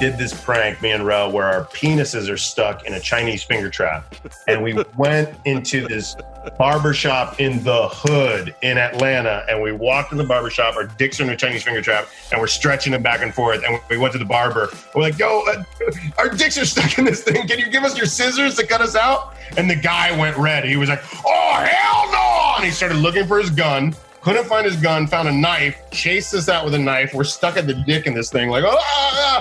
did this prank, me and Rel, where our penises are stuck in a Chinese finger trap. And we went into this barbershop in the hood in Atlanta. And we walked in the barbershop, our dicks are in a Chinese finger trap, and we're stretching them back and forth. And we went to the barber. We're like, yo, uh, our dicks are stuck in this thing. Can you give us your scissors to cut us out? And the guy went red. He was like, oh, hell no. And he started looking for his gun couldn't find his gun, found a knife, chased us out with a knife. We're stuck at the dick in this thing, like, oh, ah,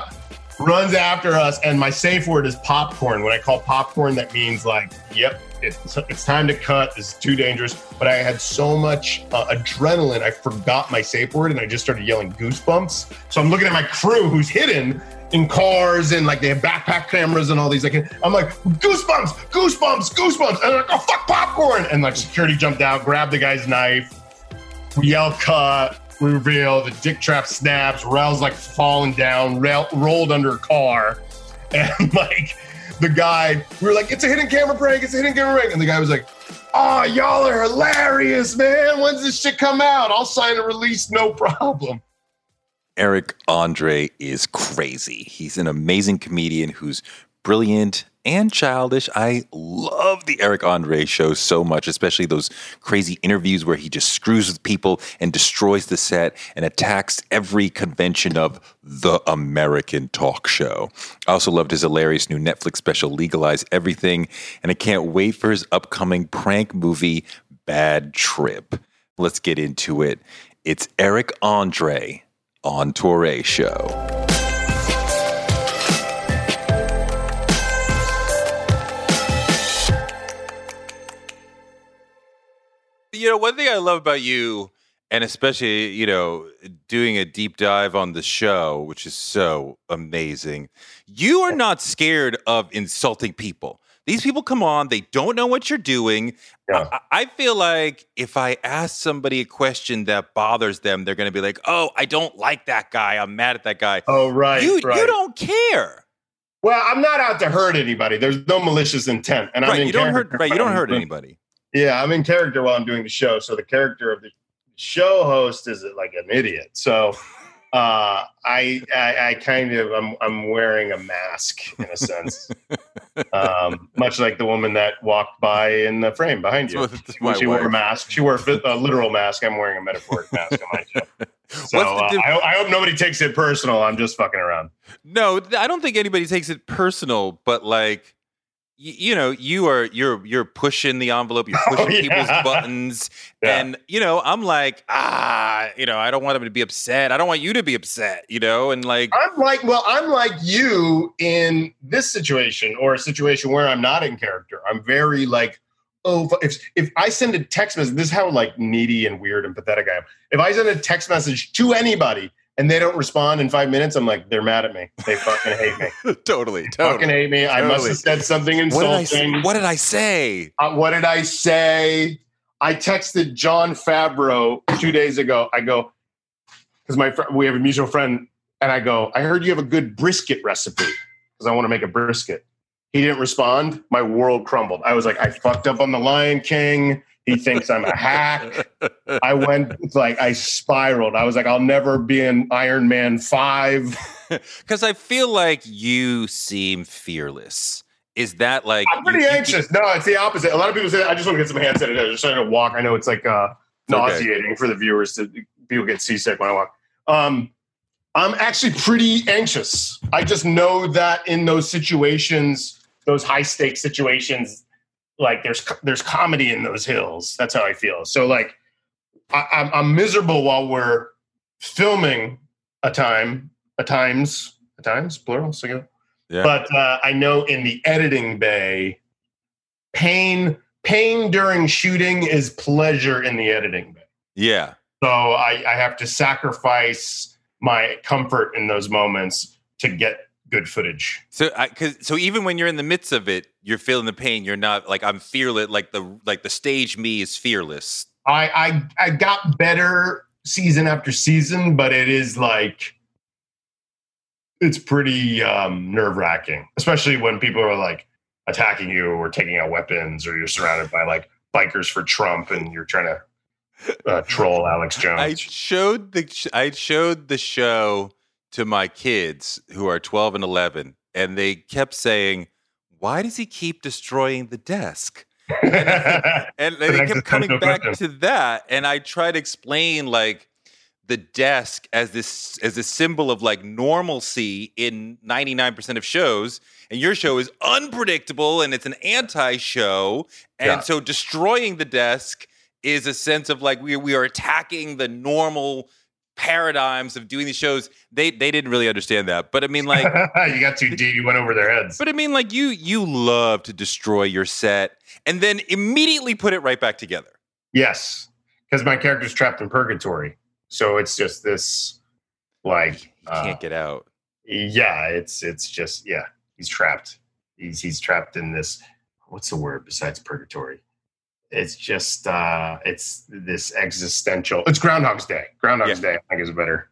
ah, runs after us. And my safe word is popcorn. When I call popcorn, that means like, yep, it's, it's time to cut. Is too dangerous. But I had so much uh, adrenaline, I forgot my safe word and I just started yelling goosebumps. So I'm looking at my crew who's hidden in cars and like they have backpack cameras and all these. Like I'm like goosebumps, goosebumps, goosebumps, and I'm like oh fuck popcorn. And like security jumped out, grabbed the guy's knife, we yell cut. Reveal the dick trap snaps. Rel's like falling down, rail, rolled under a car, and like the guy, we were like, "It's a hidden camera prank! It's a hidden camera prank!" And the guy was like, "Oh, y'all are hilarious, man! When's this shit come out? I'll sign a release, no problem." Eric Andre is crazy. He's an amazing comedian who's brilliant and childish. I love the Eric Andre show so much, especially those crazy interviews where he just screws with people and destroys the set and attacks every convention of the American talk show. I also loved his hilarious new Netflix special, Legalize Everything, and I can't wait for his upcoming prank movie, Bad Trip. Let's get into it. It's Eric Andre on Touré Show. You know, one thing I love about you, and especially, you know, doing a deep dive on the show, which is so amazing, you are not scared of insulting people. These people come on, they don't know what you're doing. Yeah. I, I, feel like if I ask somebody a question that bothers them, they're going to be like, "Oh, I don't like that guy. I'm mad at that guy." Oh, right. You right. you don't care. Well, I'm not out to hurt anybody. There's no malicious intent, and right, I'm you don't hurt. Right, you don't hurt anybody. Yeah, I'm in character while I'm doing the show. So the character of the show host is like an idiot. So uh, I, I, I kind of I'm I'm wearing a mask in a sense, um, much like the woman that walked by in the frame behind you. When she wore a mask, she wore a literal mask. I'm wearing a metaphoric mask on my show. So uh, I, I hope nobody takes it personal. I'm just fucking around. No, I don't think anybody takes it personal, but like you know you are you're you're pushing the envelope you're pushing oh, yeah. people's buttons. Yeah. and you know i'm like ah you know i don't want them to be upset. I don't want you to be upset you know? And like i'm like well i'm like you in this situation or a situation where i'm not in character. I'm very like oh if if i send a text message this is how like needy and weird and pathetic i am. If i send a text message to anybody and they don't respond in five minutes, I'm like, they're mad at me. They fucking hate me. totally, totally. Fucking hate me. Totally. I must have said something insulting. What did I, say? Uh, what did I say? I texted Jon Favreau two days ago. I go, because my fr- we have a mutual friend, and I go, I heard you have a good brisket recipe because I want to make a brisket. He didn't respond. My world crumbled. I was like, I fucked up on the Lion King. He thinks I'm a hack. I went like I spiraled. I was like, I'll never be an Iron Man five. Because I feel like you seem fearless. Is that like I'm pretty you, anxious? You, no, it's the opposite. A lot of people say I just want to get some hand sanitizer. I just trying to walk. I know it's like uh, nauseating okay. for the viewers to people get seasick when I walk. Um, I'm actually pretty anxious. I just know that in those situations, those high stakes situations, like there's there's comedy in those hills. That's how I feel. So like I, I'm, I'm miserable while we're filming a time, a times, a times plural. So yeah. But uh, I know in the editing bay, pain pain during shooting is pleasure in the editing bay. Yeah. So I, I have to sacrifice my comfort in those moments to get good footage. So, I, cause, so even when you're in the midst of it, you're feeling the pain. You're not like I'm fearless. Like the like the stage me is fearless. I I I got better season after season, but it is like it's pretty um, nerve wracking, especially when people are like attacking you or taking out weapons, or you're surrounded by like bikers for Trump, and you're trying to uh, troll Alex Jones. I showed the I showed the show to my kids who are 12 and 11, and they kept saying, Why does he keep destroying the desk? and, and they kept coming back question. to that. And I tried to explain, like, the desk as this as a symbol of like normalcy in 99% of shows and your show is unpredictable and it's an anti-show and yeah. so destroying the desk is a sense of like we, we are attacking the normal paradigms of doing these shows. They they didn't really understand that. But i mean like you got too deep you went over their heads. But i mean like you you love to destroy your set and then immediately put it right back together. Yes because my character's trapped in purgatory. So it's just this like he can't uh, get out. yeah it's it's just yeah he's trapped. He's he's trapped in this what's the word besides purgatory it's just uh it's this existential it's groundhog's day. Groundhog's yeah. day i think is better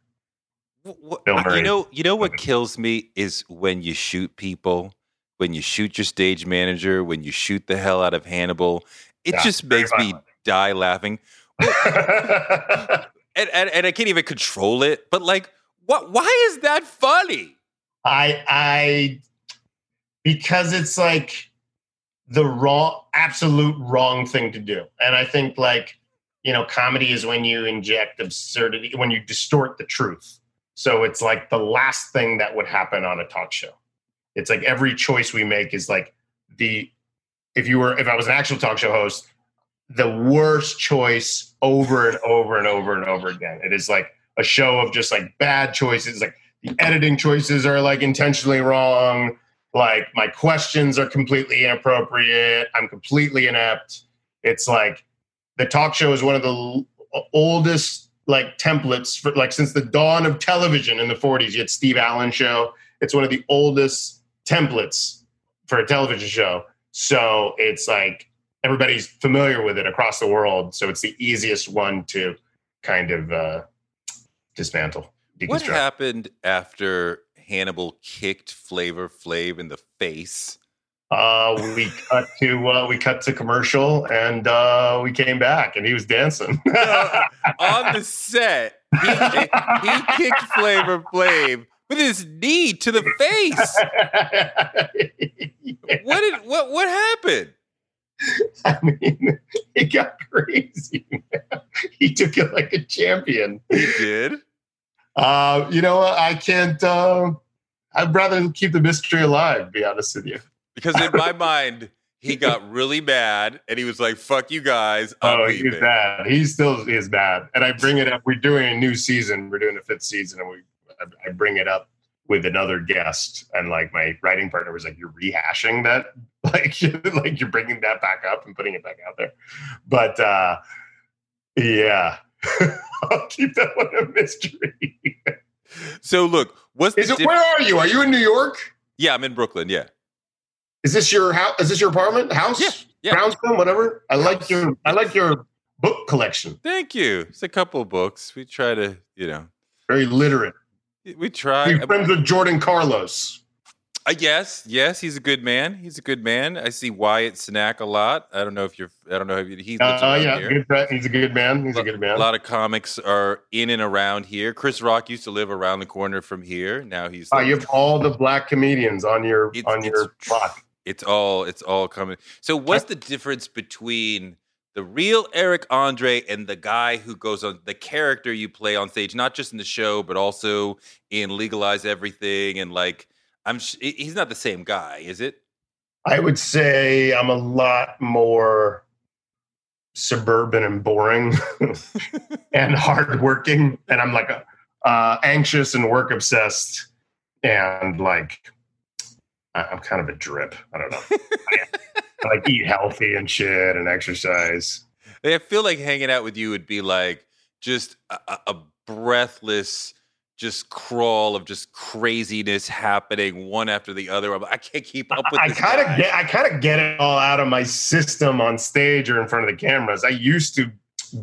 what, you know you know what kills me is when you shoot people when you shoot your stage manager when you shoot the hell out of hannibal. It yeah, just makes me die laughing. And, and, and i can't even control it but like what why is that funny? I i because it's like the wrong, absolute wrong thing to do. And I think like, you know, comedy is when you inject absurdity, when you distort the truth. So it's like the last thing that would happen on a talk show. It's like every choice we make is like the, if you were, if I was an actual talk show host, the worst choice over and over and over and over again. It is like a show of just like bad choices. Like the editing choices are like intentionally wrong like my questions are completely inappropriate. I'm completely inept. It's like the talk show is one of the oldest like templates for like since the dawn of television in the 40s you had steve allen show. It's one of the oldest templates for a television show. So it's like everybody's familiar with it across the world. So it's the easiest one to kind of uh, dismantle what happened after Hannibal kicked Flavor Flav in the face? Uh, we cut to uh, we cut to commercial, and uh, we came back, and he was dancing on the set. He, he kicked Flavor Flav with his knee to the face. yeah. What did what what happened? I mean, it got crazy. he took it like a champion. He did. Uh, you know, I can't. Uh, I'd rather keep the mystery alive. Be honest with you, because in my mind, he got really bad, and he was like, "Fuck you guys." I'm oh, he's bad. He still is bad, and I bring it up. We're doing a new season. We're doing a fifth season, and we I bring it up with another guest, and like my writing partner was like, "You're rehashing that, like, like you're bringing that back up and putting it back out there." But uh, yeah, I'll keep that one a mystery. so look, what's is it? Diff- where are you? Are you in New York? Yeah, I'm in Brooklyn. Yeah. Is this your house? Is this your apartment house? Yeah, yeah. Brownstone, whatever. I like your I like your book collection. Thank you. It's a couple books. We try to, you know, very literate. We try. You're friends with Jordan Carlos. Uh, yes, yes, he's a good man. He's a good man. I see Wyatt Cenac a lot. I don't know if you're. I don't know if he's. Uh, uh yeah, here. good. He's a good man. He's a, a good man. A lot of comics are in and around here. Chris Rock used to live around the corner from here. Now he's. Oh, like, you have all the black comedians on your it's, on your block. It's all. It's all coming. So, what's the difference between? the real Eric Andre and the guy who goes on the character you play on stage, not just in the show, but also in Legalize Everything and like I'm he's not the same guy, is it? I would say I'm a lot more suburban and boring and hardworking, and I'm like uh, anxious and work obsessed, and like I'm kind of a drip. I don't know. I like eat healthy and shit and exercise. I feel like hanging out with you would be like just a, a breathless just crawl of just craziness happening one after the other. I'm, I can not keep up with. I kind of get I kind of get it all out of my system on stage or in front of the cameras. I used to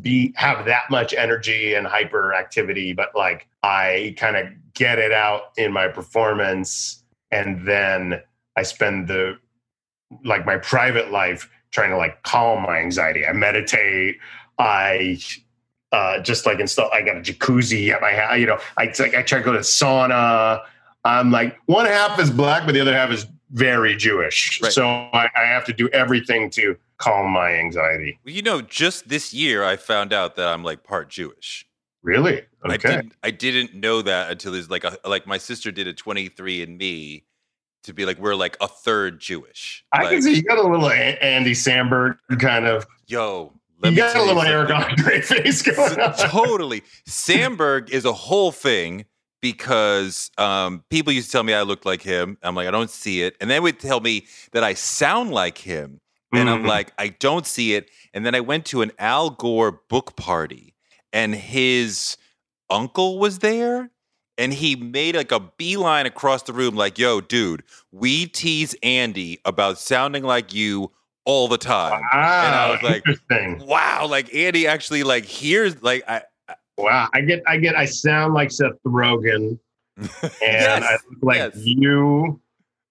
be have that much energy and hyperactivity, but like I kind of get it out in my performance, and then I spend the like my private life trying to like calm my anxiety. I meditate. I uh, just like install. I got a jacuzzi at my house. You know, I like I try to go to sauna. I'm like one half is black, but the other half is very Jewish. Right. So I, I have to do everything to calm my anxiety. Well, you know, just this year I found out that I'm like part Jewish. Really? I Okay. didn't I didn't know that until there's like a like my sister did a 23 and me to be like we're like a third Jewish. I Like, can see you got a little Andy Samberg kind of. Yo, let You got a little. Eric Andre face going on. totally. Samberg is a whole thing because um, people used to tell me I looked like him. I'm like, I don't see it. And they would tell me that I sound like him. And I'm Mhm. like, I don't see it. And then I went to an Al Gore book party and his uncle was there. And he made like a beeline across the room, like, yo, dude, we tease Andy about sounding like you all the time. Wow, was like. Wow, like Andy actually like hears like I Wow, I get, I get, I sound like Seth Rogen, and Yes, I look like yes. you.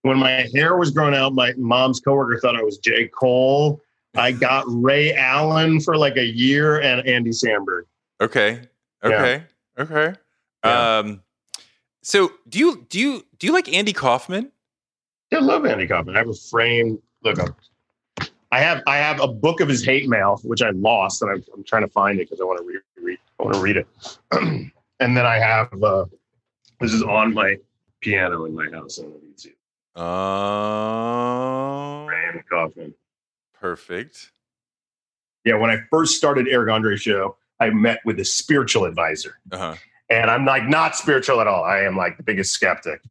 When my hair was growing out, my mom's coworker thought I was J. Cole. I got Ray Allen for like a year and Andy Samberg. Okay. Yeah. Okay. Okay. Yeah. Um so do you do you do you like Andy Kaufman? I love Andy Kaufman. I have a frame. Look, I'm- I have I have a book of his hate mail, which I lost, and I'm, I'm trying to find it because I want to read, read. I want to read it. and then I have uh, this is on my piano in my house. I don't know if you can see it. Oh Kaufman. perfect. Yeah, when I first started Eric Andre show, I met with a spiritual advisor. Uh-huh. And I'm like not spiritual at all. I am like the biggest skeptic.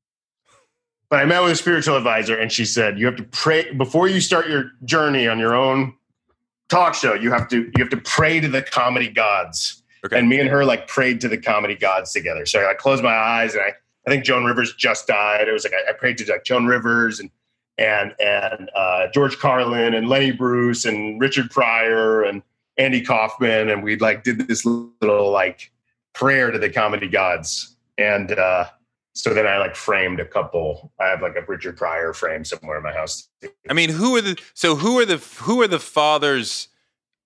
But I met with a spiritual advisor and she said, you have to pray before you start your journey on your own talk show, you have to you have to pray to the comedy gods. Okay. And me and her like prayed to the comedy gods together. So I closed my eyes and I I think Joan Rivers just died. It was like I, I prayed to like Joan Rivers and and and uh, George Carlin and Lenny Bruce and Richard Pryor and Andy Kaufman and we like did this little like prayer to the comedy gods and uh, so then I like framed a couple. I have like a Richard Pryor frame somewhere in my house. I mean, who are the so who are the who are the fathers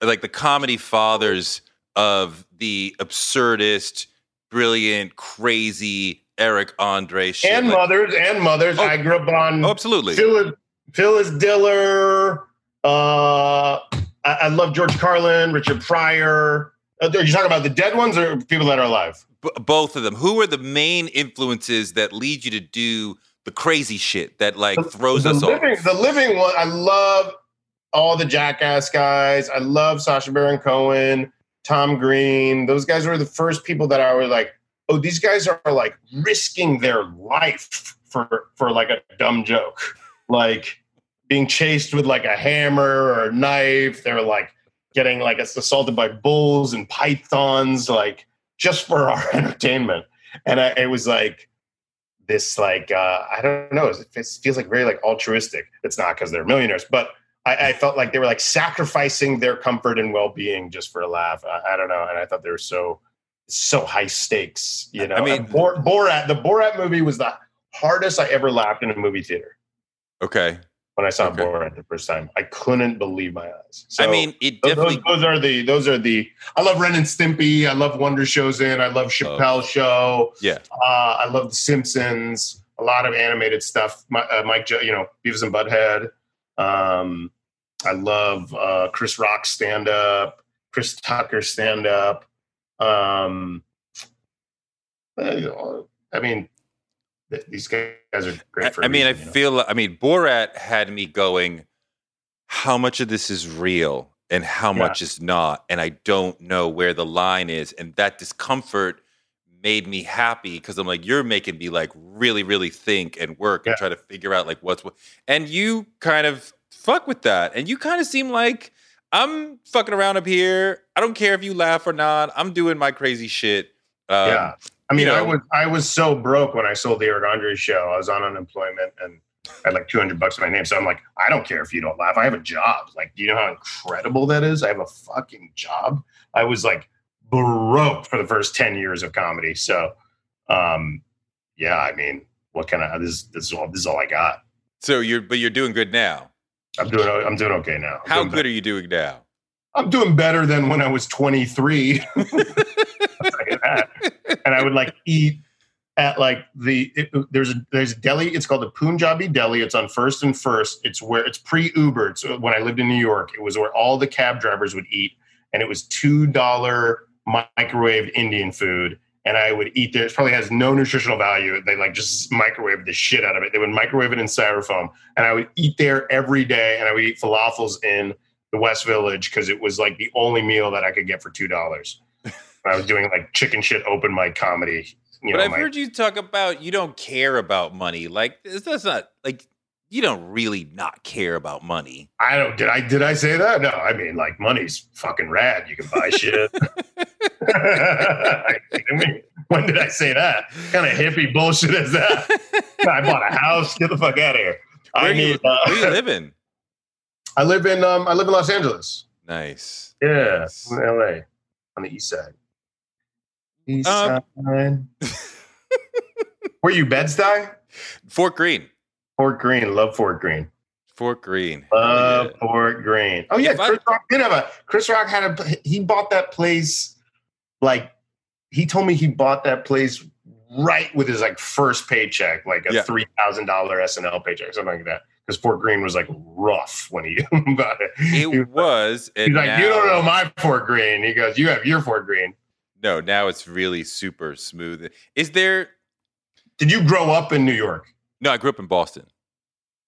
like the comedy fathers of the absurdist, brilliant, crazy Eric Andre shit? and Like- mothers and mothers. Oh. I grew up on Oh, absolutely. Phyllis, Phyllis Diller. Uh, I, I love George Carlin, Richard Pryor. Are you talking about the dead ones or people that are alive? B- both of them. Who are the main influences that lead you to do the crazy shit that like throws the us living, off? The living one. I love all the Jackass guys. I love Sacha Baron Cohen, Tom Green. Those guys were the first people that I was like, oh, these guys are like risking their life for for like a dumb joke, like being chased with like a hammer or a knife. They're like getting like assaulted by bulls and pythons, like just for our entertainment. And I, it was like this, like uh, I don't know, it feels like very like altruistic. It's not because they're millionaires, but I, I felt like they were like sacrificing their comfort and well being just for a laugh. I, I don't know, and I thought they were so so high stakes. You know, I mean- Bor- Borat. The Borat movie was the hardest I ever laughed in a movie theater Okay. When I saw Okay. Borat the first time. I couldn't believe my eyes. So I mean, it definitely. those, those are the those are the. I love Ren and Stimpy. I love Wonder Showzen. I love Chappelle Show. Yeah. Uh, I love The Simpsons. A lot of animated stuff. My, uh, Mike, you know, Beavis and Butthead. Um, I love uh, Chris Rock stand up. Chris Tucker stand up. Um, uh, I mean, these guys are great. I, For I mean, I you know? feel. I mean, Borat had me going. How much of this is real and how Yeah. much is not, and I don't know where the line is, and that discomfort made me happy because I'm like, you're making me like really, really think and work and try to figure out like what's what, and you kind of fuck with that, and you kind of seem like I'm fucking around up here. I don't care if you laugh or not. I'm doing my crazy shit. Um, yeah. I mean, you I was I was so broke when I sold the Eric Andre show. I was on unemployment and I had like 200 bucks in my name. So I'm like, I don't care if you don't laugh. I have a job. Like, do you know how incredible that is? I have a fucking job. I was like broke for the first 10 years of comedy. So, um, yeah, I mean, what kind of this? This is all. This is all I got. So you're, but you're doing good now. I'm doing. I'm doing okay now. I'm How good are you doing now? I'm doing better than when I was 23. I'll tell you that. And I would like eat at like the it, there's a there's a deli. It's called the Punjabi Deli. It's on First and First. It's where it's pre Uber. So when I lived in New York, it was where all the cab drivers would eat, and it was two dollar microwaved Indian food. And I would eat there. It probably has no nutritional value. They like just microwave the shit out of it. They would microwave it in styrofoam, and I would eat there every day. And I would eat falafels in the West Village because it was like the only meal that I could get for two dollars. I was doing like chicken shit open mic comedy you but know, I've my, heard you talk about you don't care about money. Like that's not like you don't really not care about money. I don't. Did I? Did I say that? No. I mean, like money's fucking rad. You can buy shit. I mean, when did I say that? What kind of hippie bullshit is that? I bought a house. Get the fuck out of here. Where, I you, need. Uh, where you live in? I live in. Um. I live in Los Angeles. Nice. Yeah, Nice. in L.A. on the east side. East Um, side. Were you Bed Stuy? Fort Greene. Fort Greene. Love Fort Greene. Fort Greene. Love yeah. Fort Greene. Oh yeah, If I- Chris Rock did have a. Chris Rock had a. He bought that place. Like, he told me he bought that place right with his like first paycheck, like a Yeah. three thousand dollar SNL paycheck, or something like that. Because Fort Greene was like rough when he bought it. He It was- was. And He's like, now, you don't know my Fort Greene. He goes, you have your Fort Greene. No, now it's really super smooth. Is there? Did you grow up in New York? No, I grew up in Boston.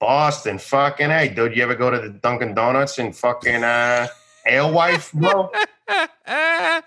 Boston, fucking hey, dude. You ever go to the Dunkin' Donuts and fucking uh, Alewife, bro?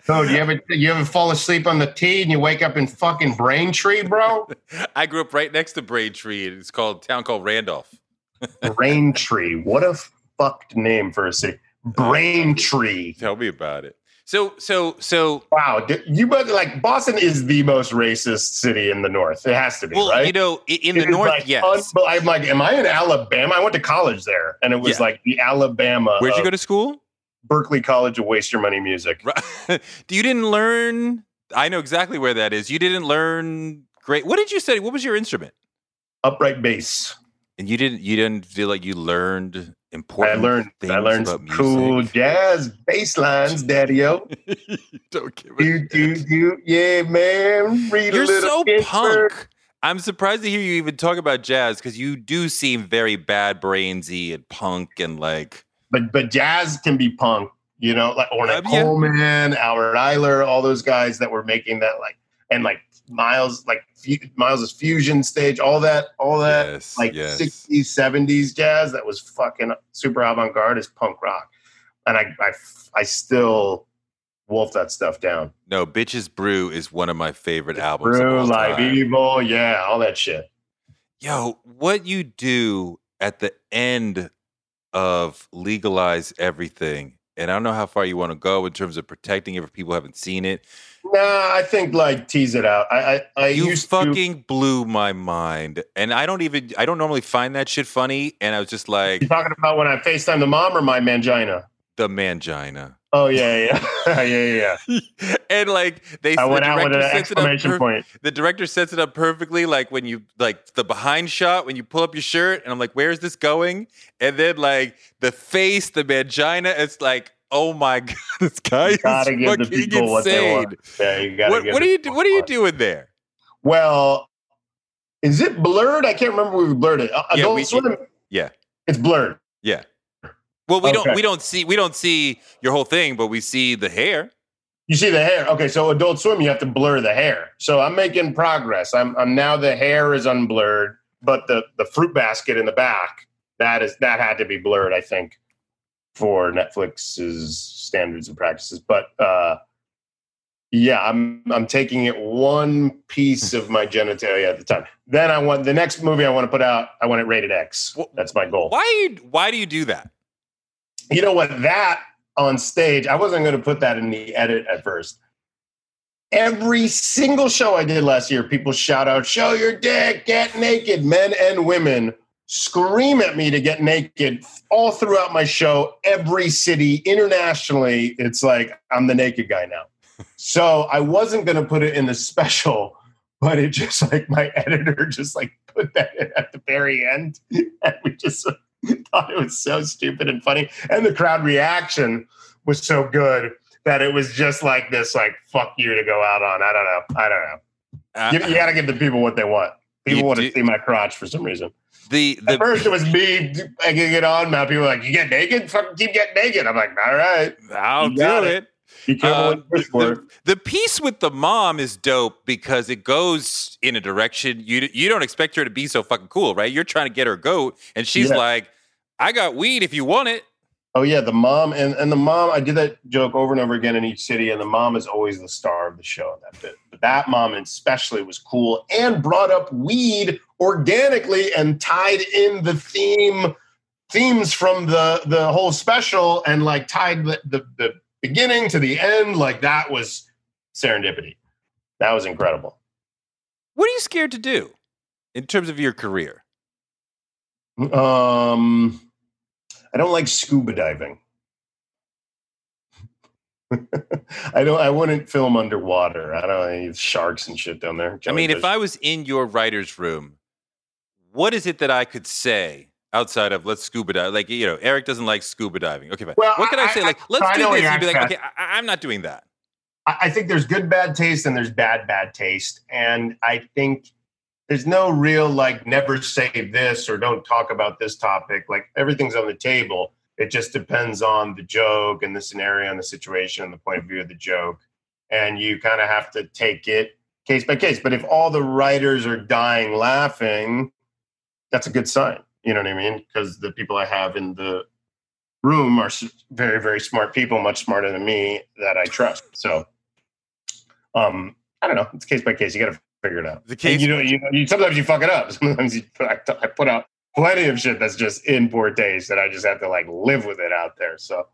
Dude, you ever you ever fall asleep on the T and you wake up in fucking Braintree, bro? I grew up right next to Braintree. It's called a town called Randolph. Braintree. What a fucked name for a city. Braintree. Tell me about it. So, so, so. Wow, you but like Boston is the most racist city in the North. It has to be, Well, right? you know, in It the north, like, yes. unbe- I'm like, am I in Alabama? I went to college there, and it was Yeah. like the Alabama. Where'd you go to school? Berklee College of Waste Your Money Music. You didn't learn. I know exactly where that is. You didn't learn great. What did you study? What was your instrument? Upright bass. And you didn't. You didn't feel like you learned I learned. Things I learned about some music. cool jazz bass lines, Daddy-O. don't give a shit. do do, yeah, man. Read You're a little so punk. I'm surprised to hear you even talk about jazz because you do seem very bad brainsy and punk and like. But but jazz can be punk, you know, like Ornette. Coleman, Albert Ayler, all those guys that were making that like and like Miles, like Miles's fusion stage, all that, all that, yes, like yes. 60s, 70s jazz that was fucking super avant-garde is punk rock. And I I I still wolf that stuff down. No, Bitches Brew is one of my favorite albums. Brew, Live. Evil, yeah, all that shit. Yo, what you do at the end of legalize everything, and I don't know how far you want to go in terms of protecting it for people who haven't seen it. Nah, I think like tease it out. I I, I You used to fucking blew my mind, and I don't even I don't normally find that shit funny, and I was just like You talking about when I FaceTime the mom or my mangina? the mangina, Oh yeah, yeah, yeah, yeah. and like they I the out with director an sets it up exclamation point. the director sets it up perfectly like when you like the behind shot when you pull up your shirt and i'm like where's this going and then like the face the vagina, it's like oh my god this guy You gotta give the fucking people what they want. Yeah, you gotta what, give what are you people what are you what they want. doing there Well, is it blurred? I can't remember. We blurred it. Uh, Yeah, Adult we- Swim. yeah. it's blurred. yeah well we don't we don't see we don't see your whole thing but we see the hair You see the hair. Okay, so Adult Swim, you have to blur the hair. So I'm making progress. I'm, I'm now the hair is unblurred, but the the fruit basket in the back that is that had to be blurred. I think for Netflix's standards and practices. But uh, yeah, I'm I'm taking it one piece of my genitalia at the time. Then I want the next movie I want to put out. I want it rated X. That's my goal. why you why do you do that You know what? That on stage, I wasn't going to put that in the edit at first. Every single show I did last year, people shout out, show your dick, get naked, men and women scream at me to get naked all throughout my show, every city, internationally. It's like, I'm the naked guy now. so I wasn't going to put it in the special, but it just like my editor just like put that at the very end. And we just thought it was so stupid and funny. And the crowd reaction was so good that it was just like this, like fuck you to go out on. I don't know. I don't know. Uh, You, you got to give the people what they want. People want to see my crotch for some reason. the At first, it was me egging it on. Now people are like, "You get naked? Fucking keep getting naked." I'm like, "All right, I'll do it. it. Be careful Uh, what you wish for." the, the piece with the mom is dope because it goes in a direction you you don't expect her to be so fucking cool, right? You're trying to get her goat, and she's Yeah. like, "I got weed if you want it." Oh yeah, the mom and, and the mom. I did that joke over and over again in each city, and the mom is always the star of the show in that bit. But that mom especially was cool and brought up weed organically and tied in the theme themes from the the whole special and like tied the, the, the beginning to the end. Like that was serendipity. That was incredible. What are you scared to do in terms of your career? Um, I don't like scuba diving. I don't. I wouldn't film underwater. I don't any sharks and shit down there. I mean, if. I was in your writer's room, what is it that I could say outside of let's scuba dive? Like, you know, Eric doesn't like scuba diving. Okay, fine. Well, what could I, I- say? I- Like, let's I do this. You'd be like, okay, I, I'm not doing that. I, I think there's good bad taste and there's bad bad taste, and I think there's no real like never say this or don't talk about this topic. Like everything's on the table. It just depends on the joke and the scenario and the situation and the point of view of the joke, and you kind of have to take it case by case. But if all the writers are dying laughing, that's a good sign. You know what I mean? Because the people I have in the room are very very smart people much smarter than me that i trust so um i don't know it's case by case you gotta figure it out The And case, you know you, you sometimes you fuck it up sometimes you I, I put out plenty of shit that's just in poor taste that i just have to like live with it out there so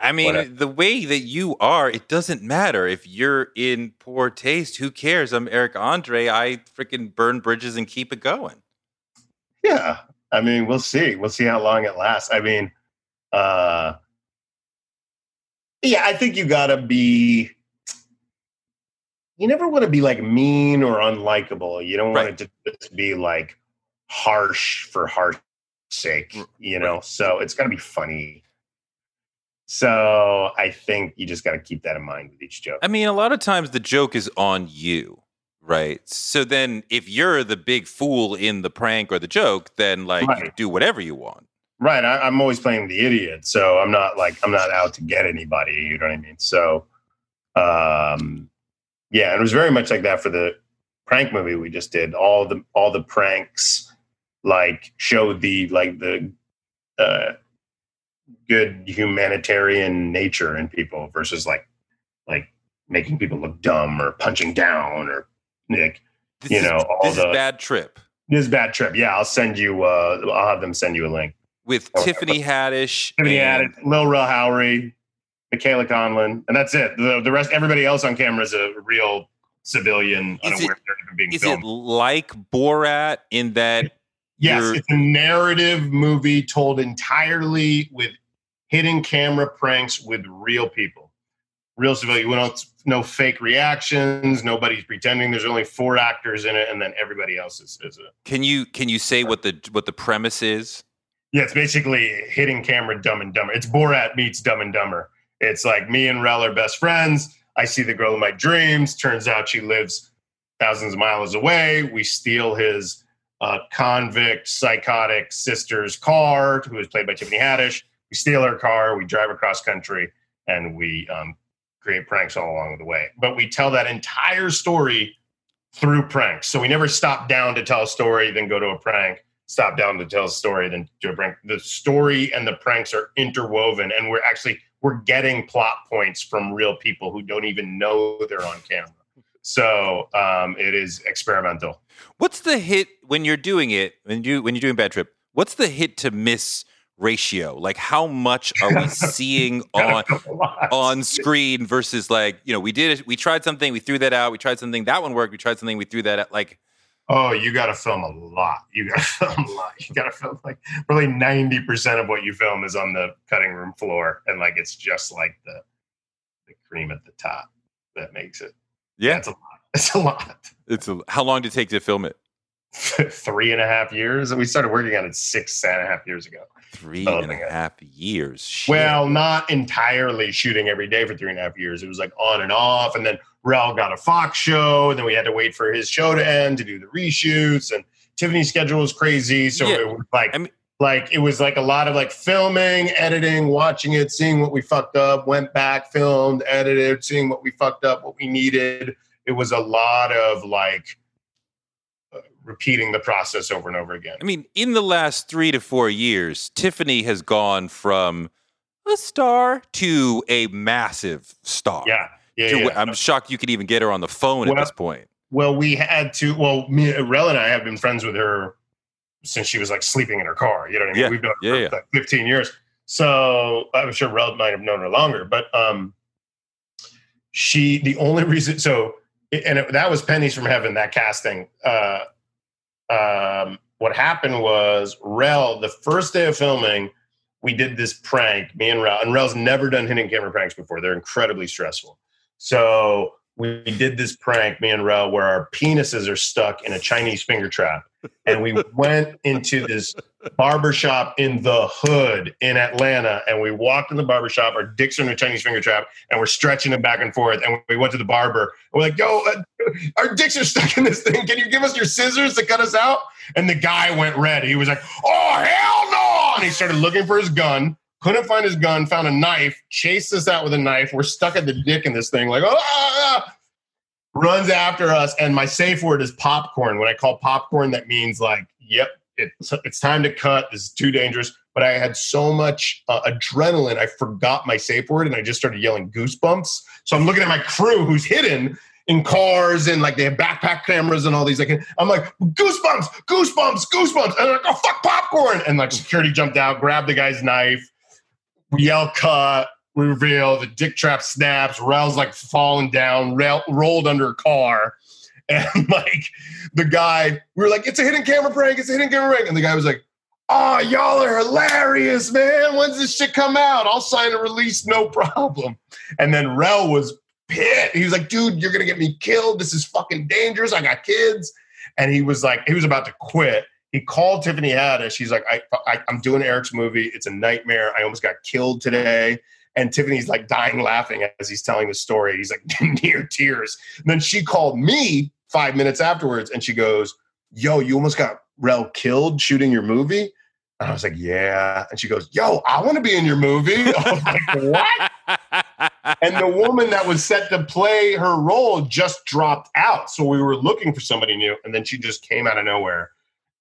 I mean, whatever. the way that you are, it doesn't matter if you're in poor taste. Who cares? I'm Eric Andre. I freaking burn bridges and keep it going. yeah i mean we'll see. We'll see how long it lasts. I mean uh yeah i think you gotta be you never want to be like mean or unlikable. You don't want it to just be like harsh for harsh sake you know? so it's gotta be funny. So i think you just gotta keep that in mind with each joke. I mean, a lot of times the joke is on you, right? So then if you're the big fool in the prank or the joke, then like you Right. do whatever you want. Right. I, I'm always playing the idiot, so I'm not like I'm not out to get anybody. You know what I mean? So, um, yeah, and it was very much like that for the prank movie we just did. All the all the pranks like showed the like the uh, good humanitarian nature in people versus like like making people look dumb or punching down or like This You is, know, all this is the- bad trip this bad trip. Yeah, I'll send you. Uh, I'll have them send you a link. with Oh, Tiffany Haddish. Tiffany and- Haddish, Lil Rel Howery, Michaela Conlin, and that's it. The, the rest, everybody else on camera is a real civilian, Is unaware it- they're even being Is filmed. it like Borat in that yes, it's a narrative movie told entirely with hidden camera pranks with real people, real civilian. We don't no fake reactions. Nobody's pretending. There's only four actors in it, and then everybody else is, is a can you can you say what the what the premise is? Yeah, it's basically hitting camera Dumb and Dumber. It's Borat meets Dumb and Dumber. It's like me and Rel are best friends. I see the girl of my dreams. Turns out she lives thousands of miles away. We steal his uh, convict, psychotic sister's car, who is played by Tiffany Haddish. We steal her car. We drive across country, and we um, create pranks all along the way. But we tell that entire story through pranks. So we never stop down to tell a story, then go to a prank stop down to tell a story then do a prank. The story and the pranks are interwoven, and we're actually we're getting plot points from real people who don't even know they're on camera. So um, it is experimental. What's the hit when you're doing it when you when you're doing bad trip? What's the hit to miss ratio? Like how much are we seeing on on screen versus like you know we did it we tried something we threw that out we tried something that one worked we tried something we threw that out like Oh, you got to film a lot. You got to film a lot. You got to film like probably ninety percent of what you film is on the cutting room floor, and like it's just like the the cream at the top that makes it. yeah It's a lot. It's a lot. it's a, how long did it take to film it three and a half years. And we started working on it six and a half years ago. Three and a half years. Shit. Well, not entirely shooting every day for three and a half years. It was like on and off. And then Rel got a Fox show. And then we had to wait for his show to end to do the reshoots. And Tiffany's schedule was crazy. So yeah. it was like, I mean, like it was like a lot of like filming, editing, watching it, seeing what we fucked up, went back, filmed, edited, seeing what we fucked up, what we needed. It was a lot of like repeating the process over and over again. I mean, in the last three to four years, Tiffany has gone from a star to a massive star. Yeah. Yeah, to, yeah. I'm shocked you could even get her on the phone well, at this point. Well, we had to. Well, me, Rel and I have been friends with her since she was like sleeping in her car. You know what I mean? Yeah. We've been yeah, yeah. like 15 years. So I'm sure Rel might have known her longer, but um, she the only reason. So and it, that was pennies from heaven. That casting. Uh, um, what happened was Rel, the first day of filming, we did this prank, me and Rel, and Rel's never done hidden camera pranks before. They're incredibly stressful. So we did this prank, me and Rel, where our penises are stuck in a Chinese finger trap. And we went into this barbershop in the hood in Atlanta. And we walked in the barbershop, our dicks are in a Chinese finger trap, and we're stretching them back and forth. And we went to the barber. We're like, yo, uh, our dicks are stuck in this thing. Can you give us your scissors to cut us out? And the guy went red. He was like, oh, hell no. And he started looking for his gun couldn't find his gun, found a knife, chased us out with a knife. We're stuck at the dick in this thing, like, oh, ah, ah. Runs after us. And my safe word is popcorn. When I call popcorn, that means like, yep, it's, it's time to cut. This is too dangerous. But I had so much uh, adrenaline, I forgot my safe word and I just started yelling goosebumps. So I'm looking at my crew who's hidden in cars and like they have backpack cameras and all these. Like I'm like goosebumps, goosebumps, goosebumps, and I'm like oh fuck popcorn, and like security jumped out, grabbed the guy's knife, we yell cut, reveal the dick trap snaps, Rel's like falling down, rolled under a car. And like the guy, we were like, it's a hidden camera prank, it's a hidden camera prank. And the guy was like, Oh, y'all are hilarious, man. When's this shit come out? I'll sign a release, no problem. And then Rel was pit. He was like, dude, you're gonna get me killed. This is fucking dangerous. I got kids. And he was like, he was about to quit he called Tiffany Haddish. He's like, I, I, I'm doing Eric's movie. It's a nightmare. I almost got killed today. And Tiffany's like dying laughing as he's telling the story. He's like near tears. And then she called me five minutes afterwards and she goes, Yo, you almost got Rel killed shooting your movie. And I was like, Yeah. And she goes, Yo, I want to be in your movie. I was like, What? and the woman that was set to play her role just dropped out. So we were looking for somebody new. And then she just came out of nowhere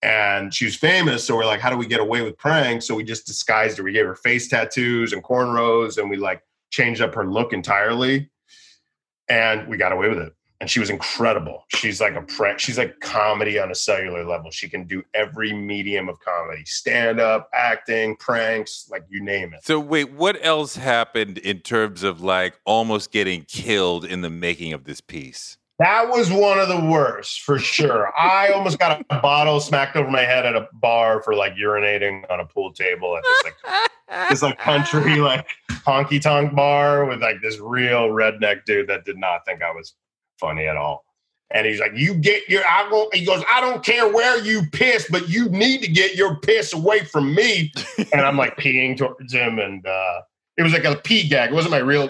and she was famous. So we're like, how do we get away with pranks? So we just disguised her. We gave her face tattoos and cornrows, and we like changed up her look entirely, and we got away with it. And she was incredible. She's like a prank. She's like comedy on a cellular level. She can do every medium of comedy: stand up, acting, pranks, like you name it. So wait, what else happened in terms of like almost getting killed in the making of this piece? That was one of the worst for sure. I almost got a bottle smacked over my head at a bar for like urinating on a pool table at this like this like country like honky tonk bar with like this real redneck dude that did not think I was funny at all. And he's like, "You get your." I go. He goes, "I don't care where you piss, but you need to get your piss away from me." and I'm like peeing towards him, and uh, it was like a pee gag. It wasn't my real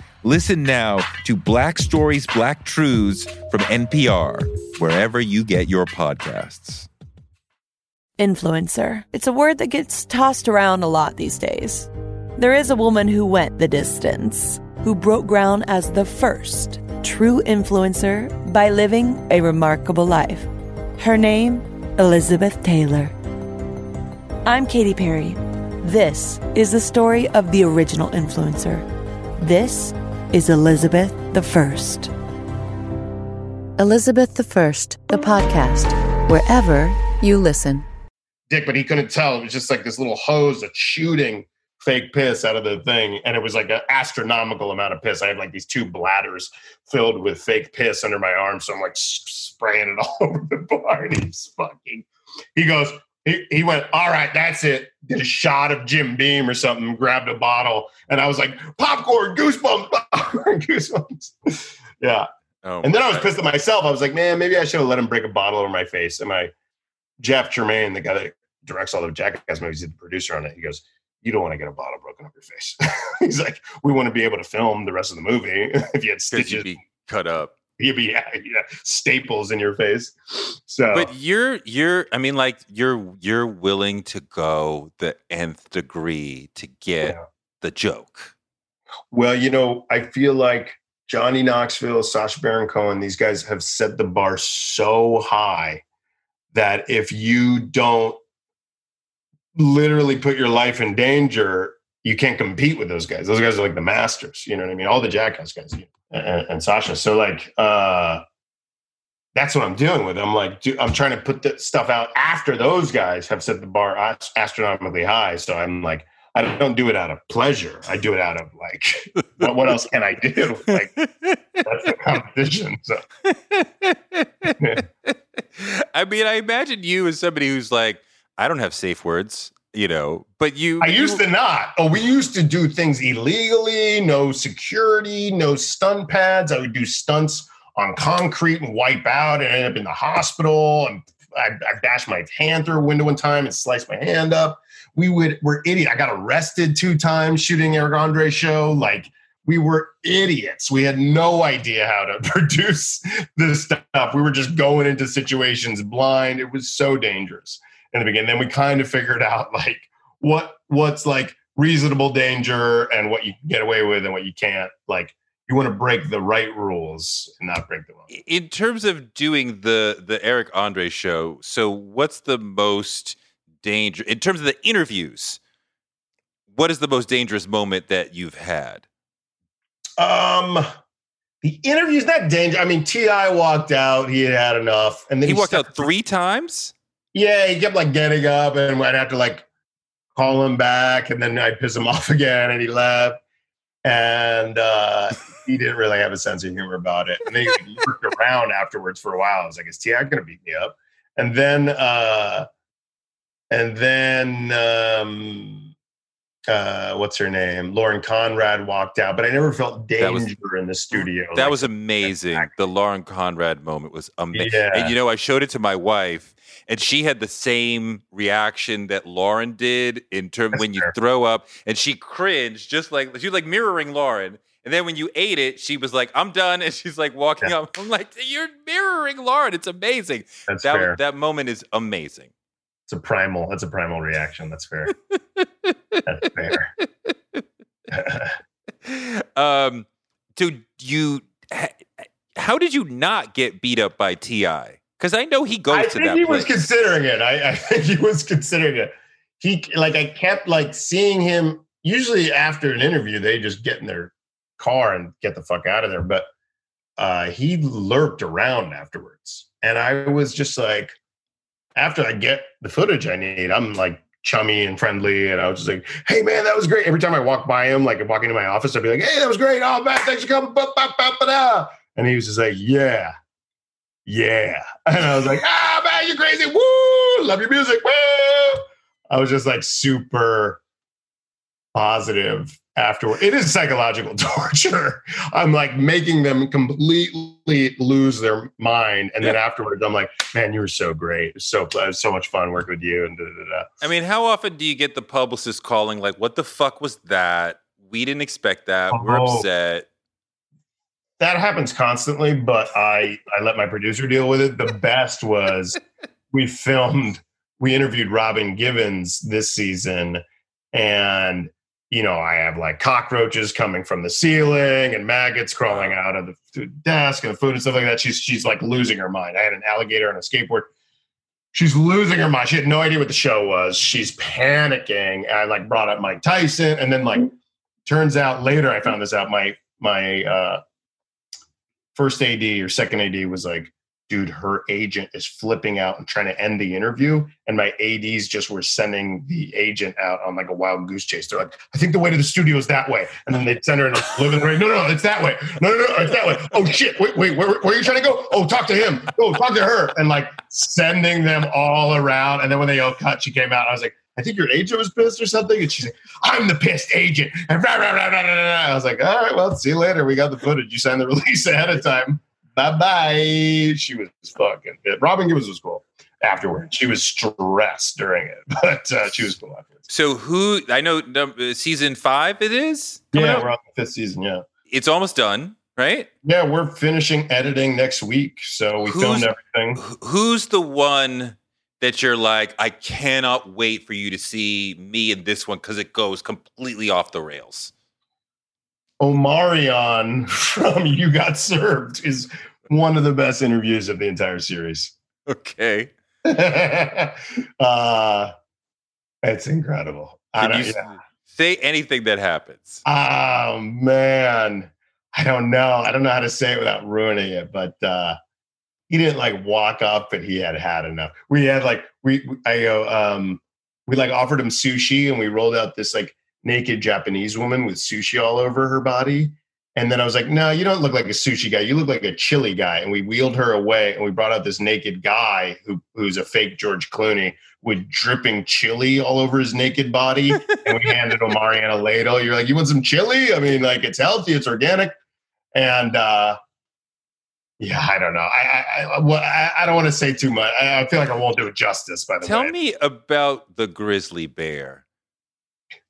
Listen now to Black Stories, Black Truths from NPR, wherever you get your podcasts. Influencer. It's a word that gets tossed around a lot these days. There is a woman who went the distance, who broke ground as the first true influencer by living a remarkable life. Her name, Elizabeth Taylor. I'm Katy Perry. This is the story of the original influencer. This is Elizabeth the First. Elizabeth the First, the podcast, wherever you listen. Dick, but he couldn't tell. It was just like this little hose that's shooting fake piss out of the thing, and it was like an astronomical amount of piss. I had like these two bladders filled with fake piss under my arm, so I'm like spraying it all over the bar. And he's fucking. He goes. He, he went, all right, that's it. Did a shot of Jim Beam or something, grabbed a bottle, and I was like, popcorn, goosebumps, popcorn, goosebumps. yeah. Oh and then I was pissed at myself. I was like, man, maybe I should have let him break a bottle over my face. And my Jeff Tremaine, the guy that directs all the Jackass movies, he's the producer on it. He goes, you don't want to get a bottle broken up your face. he's like, we want to be able to film the rest of the movie. if you had stitches, you'd be cut up. You'd be yeah, yeah, staples in your face. So But you're you're I mean like you're you're willing to go the nth degree to get Yeah. the joke. Well, you know, I feel like Johnny Knoxville, Sacha Baron Cohen, these guys have set the bar so high that if you don't literally put your life in danger, you can't compete with those guys. Those guys are like the masters. You know what I mean? All the Jackass guys you know, and, and Sacha. So like, uh, that's what I'm doing with. I'm like, I'm trying to put the stuff out after those guys have set the bar astronomically high. So I'm like, I don't do it out of pleasure. I do it out of like, what, what else can I do? Like, that's the competition. So I mean, I imagine you as somebody who's like, I don't have safe words, you know, but you I used you- to not. Oh, we used to do things illegally, no security, no stun pads. I would do stunts on concrete and wipe out and end up in the hospital. And I, I bashed my hand through a window one time and sliced my hand up. We would, we're idiot. I got arrested two times shooting Eric Andre show. Like we were idiots. We had no idea how to produce this stuff. We were just going into situations blind. It was so dangerous in the beginning. Then we kind of figured out like what what's like reasonable danger and what you can get away with and what you can't. Like you want to break the right rules and not break the wrong. in terms of doing the the Eric Andre show, so what's the most danger in terms of the interviews? What is the most dangerous moment that you've had? Um, the interview's not danger. I mean, T.I. walked out. He had had enough, and then He walked out three times. Yeah, he kept like getting up, and I'd have to like call him back, and then I'd piss him off again, and he left. And uh, he didn't really have a sense of humor about it. And then he worked around afterwards for a while. I was like, "Is T.I. going to beat me up?" And then, uh, and then, um, uh, what's her name? Lauren Conrad walked out, but I never felt danger was- in the studio. That Like, was amazing. The Lauren Conrad moment was amazing. Yeah. And you know, I showed it to my wife, and she had the same reaction that Lauren did in terms when you fair. throw up, and she cringed, just like she was like mirroring Lauren. And then when you ate it, she was like, "I'm done," and she's like walking Yeah. up. I'm like, "You're mirroring Lauren. It's amazing." that's That fair. that moment is amazing. It's a primal. That's a primal reaction. That's fair. that's fair. um, dude, you, how did you not get beat up by T.I.? Because I know he goes I to think that he place. was considering it. I, I think he was considering it. He like I kept like seeing him. Usually after an interview, they just get in their car and get the fuck out of there. But uh, he lurked around afterwards, and I was just like, after I get the footage I need, I'm like chummy and friendly, and I was just like, "Hey man, that was great." Every time I walk by him, like walking into my office, I'd be like, "Hey, that was great. Oh man, thanks for coming." Ba, ba, ba, ba, da." And he was just like, "Yeah." yeah. And I was like, ah, man, you're crazy. Woo, love your music. Woo. I was just like super positive afterward. It is psychological torture. I'm like making them completely lose their mind. And then afterwards, I'm like, man, you were so great. So, so much fun working with you. And da, da, da, da. I mean, how often do you get the publicist calling, like, what the fuck was that? We didn't expect that. We're Oh. upset. that happens constantly, but I I let my producer deal with it. The best was we filmed, we interviewed Robin Givens this season, and you know I have like cockroaches coming from the ceiling and maggots crawling out of the desk and the food and stuff like that. She's she's like losing her mind. I had an alligator on a skateboard. She's losing her mind. She had no idea what the show was. She's panicking. I like brought up Mike Tyson, and then like turns out later I found this out. My my uh first AD or second AD was like, dude, her agent is flipping out and trying to end the interview. And my ADs just were sending the agent out on like a wild goose chase. They're like, I think the way to the studio is that way. And then they'd send her in the living room. No, no, it's that way. No, no, no, it's that way. Oh shit. Wait, wait, where, where are you trying to go? Oh, talk to him. Oh, talk to her. And like sending them all around. And then when they all cut, she came out. I was like, I think your agent was pissed or something. And she's like, I'm the pissed agent. And rah, rah, rah. I was like, all right, well, see you later. We got the footage. You signed the release ahead of time. Bye bye. She was fucking. Robin Givens was cool afterwards. She was stressed during it, but uh, she was cool afterwards. So who I know num- uh, season five it is. Yeah, out? we're on the fifth season. Yeah. it's almost done, right? Yeah, we're finishing editing next week. So we Who's- filmed everything. Who's the one that you're like, I cannot wait for you to see me in this one because it goes completely off the rails. Omarion from You Got Served is one of the best interviews of the entire series. Okay. uh, it's incredible. Can you yeah. say anything that happens? Oh man, I don't know. I don't know how to say it without ruining it. But uh, he didn't like walk up, and he had had enough. We had like we I go um we like offered him sushi, and we rolled out this like naked Japanese woman with sushi all over her body. And then I was like, no, you don't look like a sushi guy. You look like a chili guy. And we wheeled her away and we brought out this naked guy who, who's a fake George Clooney with dripping chili all over his naked body. and we handed him Mariana ladle. You're like, you want some chili? I mean, like it's healthy, it's organic. And uh yeah, I don't know. I I, I, well, I, I don't want to say too much. I, I feel like I won't do it justice. By the Tell way, Tell me about the grizzly bear.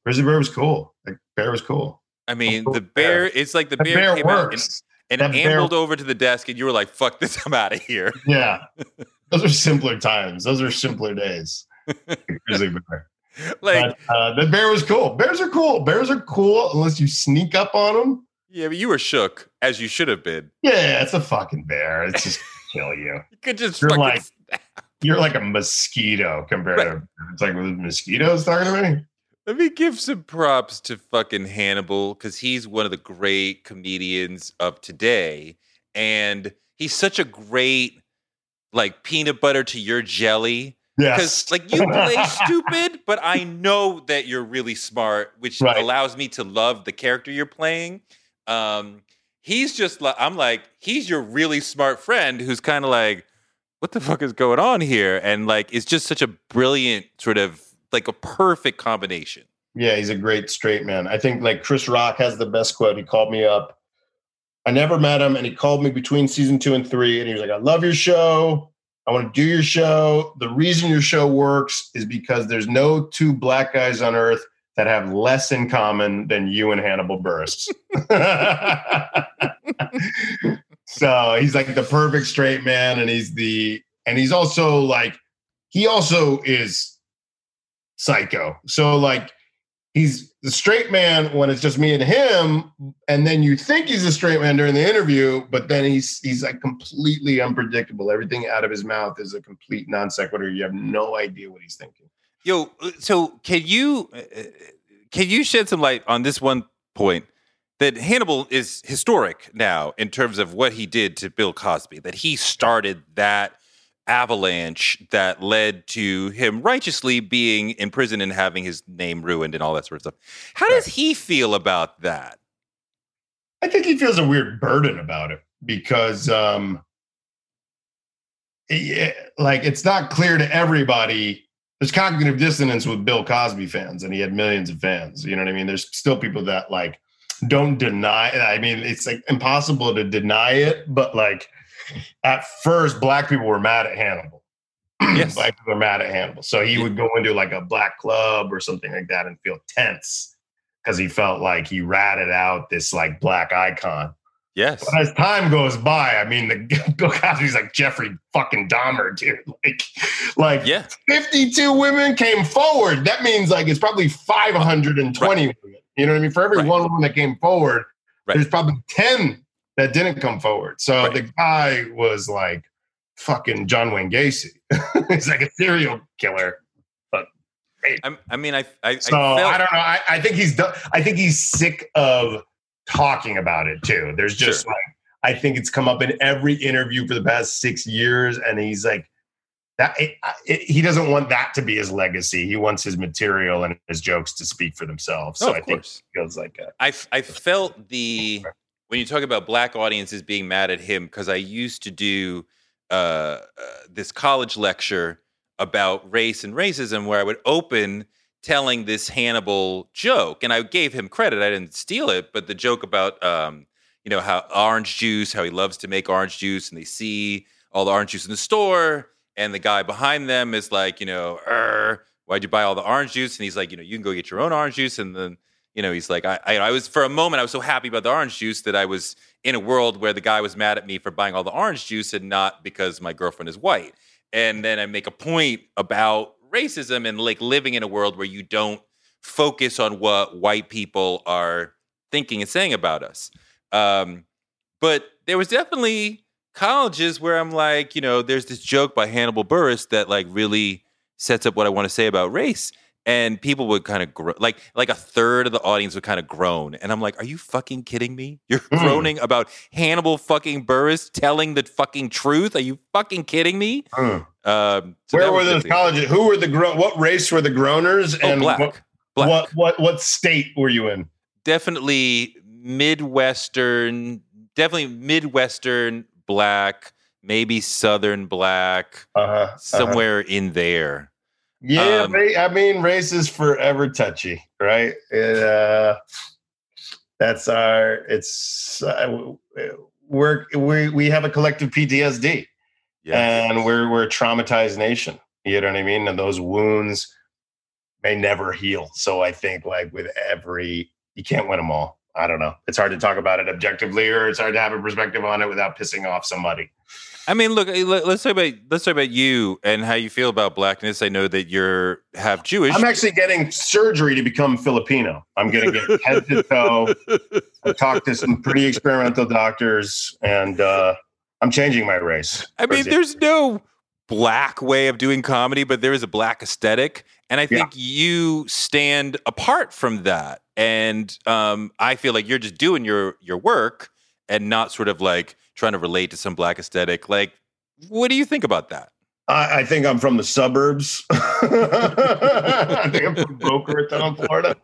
Grizzly Bear was cool. The bear was cool. I mean, cool the bear. bear. It's like the The bear, bear came out and, and That bear- ambled over to the desk, and you were like, "Fuck this! I'm out of here." Yeah. Those are simpler times. Those are simpler days. Grizzly bear. Like, But, uh, the bear was cool. Bears are cool. Bears are cool unless you sneak up on them. yeah, but you were shook as you should have been. Yeah, it's a fucking bear. It's just kill you. You could just You're like- You're like a mosquito compared to it's like with mosquitoes talking to me. Let me give some props to fucking Hannibal because he's one of the great comedians of today. And he's such a great, like, peanut butter to your jelly. Because, Yes. like, you play stupid, but I know that you're really smart, which Right. allows me to love the character you're playing. Um, he's just like, I'm like, he's your really smart friend who's kind of like, what the fuck is going on here? And, like, it's just such a brilliant sort of, like, a perfect combination. Yeah, he's a great straight man. I think like Chris Rock has the best quote. He called me up. I never met him, and he called me between season two and three, and he was like, "I love your show. I want to do your show. The reason your show works is because there's no two black guys on earth that have less in common than you and Hannibal Buress." so he's like the perfect straight man, and he's the and he's also like he also is psycho. So like he's the straight man when it's just me and him, and then you think he's a straight man during the interview, but then he's he's like completely unpredictable. Everything out of his mouth is a complete non sequitur. You have no idea what he's thinking. Yo, so can you can you shed some light on this one point that Hannibal is historic now in terms of what he did to Bill Cosby, that he started that avalanche that led to him righteously being in prison and having his name ruined and all that sort of stuff. How does he feel about that? I think he feels a weird burden about it because, um, it, like, it's not clear to everybody. There's cognitive dissonance with Bill Cosby fans, and he had millions of fans. You know what I mean? There's still people that like don't deny. I mean, it's like impossible to deny it, but like at first, black people were mad at Hannibal. Yes. black people were mad at Hannibal. So he would go into like a black club or something like that and feel tense because he felt like he ratted out this like black icon. Yes. But as time goes by, I mean, the Bill Cosby's like Jeffrey fucking Dahmer, dude. Like, like Yeah. 52 women came forward. That means like it's probably 520 women. You know what I mean? For every Right. one woman that came forward, Right. there's probably 10 that didn't come forward. So Right. the guy was like fucking John Wayne Gacy. He's like a serial killer. But I mean, I, I, So I I, don't know. I, I think he's. I think he's sick of talking about it too. There's just Sure. like I think it's come up in every interview for the past six years, and he's like that. It, it, he doesn't want that to be his legacy. He wants his material and his jokes to speak for themselves. Oh, So I think course. it feels like a, I, I felt the when you talk about black audiences being mad at him because I used to do uh, uh, this college lecture about race and racism where I would open telling this Hannibal joke, and I gave him credit. I didn't steal it, but the joke about um, you know how orange juice, how he loves to make orange juice, and they see all the orange juice in the store, and the guy behind them is like, you know, "Er, why'd you buy all the orange juice? And he's like, you know, you can go get your own orange juice, and then you know, he's like, I, I, I was for a moment, I was so happy about the orange juice that I was in a world where the guy was mad at me for buying all the orange juice and not because my girlfriend is white. And then I make a point about racism and like living in a world where you don't focus on what white people are thinking and saying about us. Um, but there was definitely colleges where I'm like, you know, there's this joke by Hannibal Buress that like really sets up what I want to say about race. And people would kind of gro- like like a third of the audience would kind of groan, and I'm like, "Are you fucking kidding me? You're Mm. groaning about Hannibal fucking Buress telling the fucking truth? Are you fucking kidding me?" Hmm. Um, so where were those colleges? Who were the gro- what race were the groaners? Oh, and black, what, black. what what what state were you in? definitely midwestern definitely midwestern black maybe southern black Uh-huh, somewhere in there Yeah, Um, I mean, race is forever touchy, right? It, uh, that's our. It's uh, we're we we have a collective PTSD, yeah and we're we're a traumatized nation. You know what I mean? And those wounds may never heal. So I think like with every, you can't win them all. I don't know. It's hard to talk about it objectively, or it's hard to have a perspective on it without pissing off somebody. I mean look eh, let- let's talk about let's talk about you and how you feel about blackness i know that you're half jewish I'm actually getting surgery to become Filipino. I'm going to get head to toe. I talked to some pretty experimental doctors, and uh, I'm changing my race. I mean, there's no black way of doing comedy, but there is a black aesthetic. And I think you stand apart from that. And um, I feel like you're just doing your your work and not sort of like trying to relate to some black aesthetic. Like, what do you think about that? I, I think I'm from the suburbs. I think I'm from Boca Raton, Florida.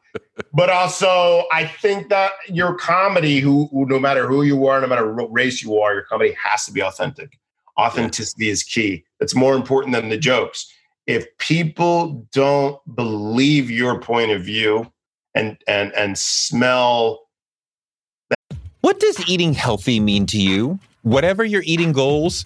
But also, I think that your comedy, who, who no matter who you are, no matter what race you are, your comedy has to be authentic. Authenticity is key. It's more important than the jokes. If people don't believe your point of view, and and and smell What does eating healthy mean to you? Whatever your eating goals,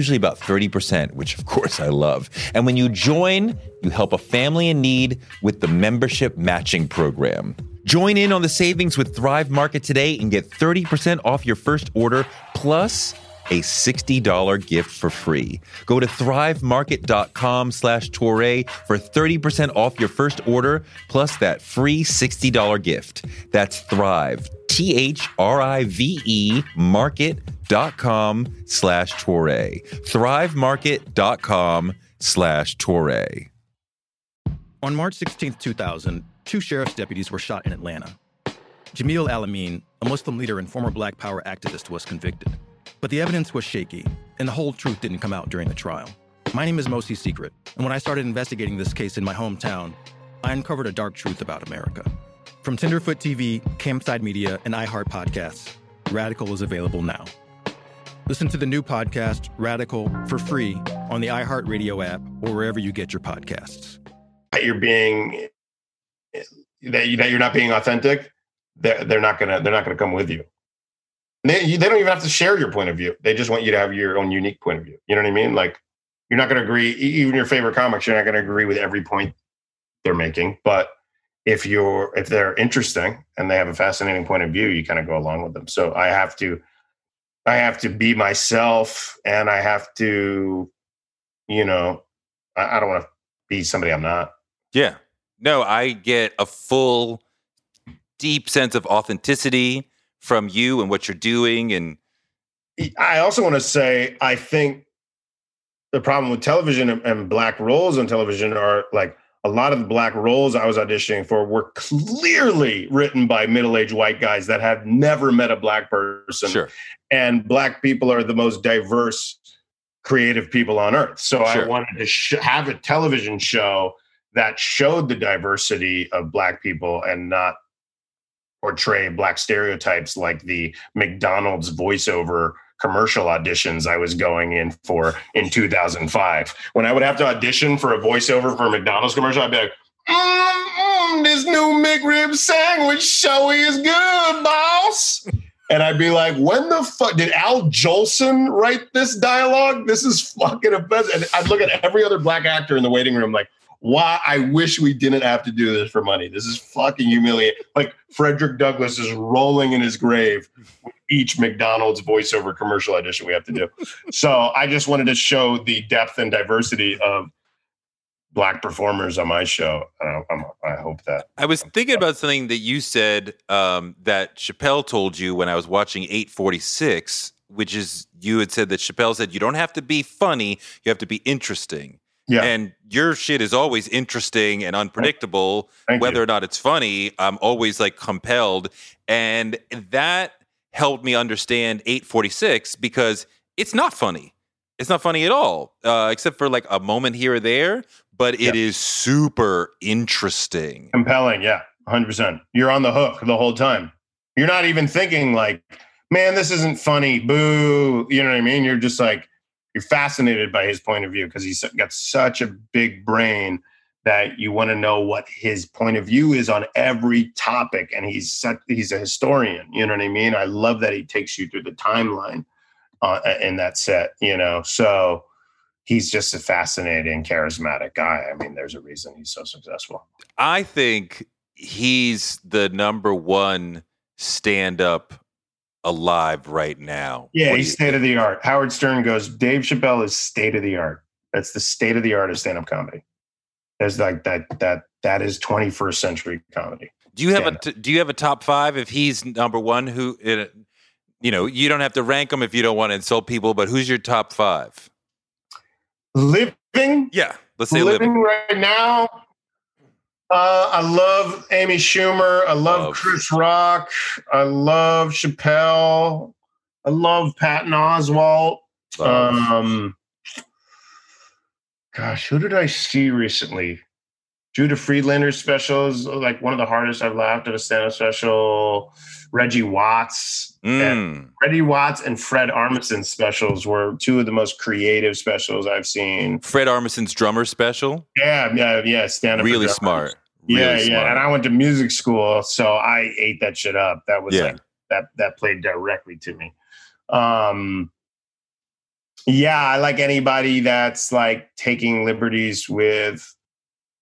usually about 30%, which of course I love. And when you join, you help a family in need with the membership matching program. Join in on the savings with Thrive Market today and get 30% off your first order plus a $60 gift for free. Go to thrivemarket.com slash Toure for 30% off your first order plus that free $60 gift. That's Thrive, T H R I V E, market.com slash Toure. Thrivemarket.com slash Toure. On March 16, 2000, two sheriff's deputies were shot in Atlanta. Jamil Al-Amin, a Muslim leader and former Black Power activist, was convicted. But the evidence was shaky, and the whole truth didn't come out during the trial. My name is Mosi Secret, and when I started investigating this case in my hometown, I uncovered a dark truth about America. From Tenderfoot TV, Campside Media, and iHeart Podcasts, Radical is available now. Listen to the new podcast, Radical, for free on the iHeartRadio app or wherever you get your podcasts. you're being that, you, that you're not being authentic they're, they're not gonna they're not gonna come with you they, they don't even have to share your point of view. They just want you to have your own unique point of view. You know what i mean? Like you're not gonna agree e- even your favorite comics you're not gonna agree with every point they're making. But if you're if they're interesting and they have a fascinating point of view you kind of go along with them. So i have to i have to be myself and i have to you know i, I don't want to be somebody i'm not. Yeah. No, I get a full, deep sense of authenticity from you and what you're doing. And I also want to say, I think the problem with television and, and black roles on television are like a lot of the black roles I was auditioning for were clearly written by middle-aged white guys that had never met a black person. sure. And black people are the most diverse, creative people on earth. So I wanted to sh- have a television show that showed the diversity of black people and not portray black stereotypes like the McDonald's voiceover commercial auditions I was going in for in 2005. When I would have to audition for a voiceover for a McDonald's commercial, I'd be like, mm, this new McRib sandwich showy is good, boss. And I'd be like, when the fuck did Al Jolson write this dialogue? This is fucking offensive. And I'd look at every other black actor in the waiting room like, why I wish we didn't have to do this for money. This is fucking humiliating. Like Frederick Douglass is rolling in his grave with each McDonald's voiceover commercial audition we have to do. so I just wanted to show the depth and diversity of black performers on my show. Uh, I'm, I hope that. I was thinking about something that you said um, that Chappelle told you when I was watching 846, which is you had said that Chappelle said, you don't have to be funny, you have to be interesting. Yeah. And your shit is always interesting and unpredictable. Thank Whether you. or not it's funny, I'm always like compelled. And that helped me understand 846 because it's not funny. It's not funny at all, uh, except for like a moment here or there. But it is super interesting. compelling. Yeah, 100%. You're on the hook the whole time. You're not even thinking like, man, this isn't funny. Boo. You know what I mean? You're just like, you're fascinated by his point of view because he's got such a big brain that you want to know what his point of view is on every topic and he's such, he's a historian you know what i mean? I love that he takes you through the timeline uh, in that set you know? So he's just a fascinating charismatic guy. I mean there's a reason he's so successful. I think he's the number one stand up alive right now. Yeah, he's state of the art. Howard Stern goes, Dave Chappelle is state of the art. That's the state of the art of stand up comedy. There's like that that that is 21st century comedy. do you have a stand-up. t- do you have a top five if he's number one? Who it, you know you don't have to rank them if you don't want to insult people, but who's your top five? Living, Yeah, let's say living living. right now. Uh, I love Amy Schumer. I love, Love. Chris Rock. I love Chappelle. I love Patton Oswalt. Um, gosh, who did I see recently? Judah Friedlander's special is like one of the hardest I've laughed at a stand-up special. Reggie Watts, Mm. Reggie Watts, and Fred Armisen's specials were two of the most creative specials I've seen. Fred Armisen's drummer special. Yeah, yeah, yeah. Stand-up, Really smart. Yeah, Really yeah. smart. And I went to music school, so I ate that shit up. That was Yeah. like that that played directly to me. Um yeah, I like anybody that's like taking liberties with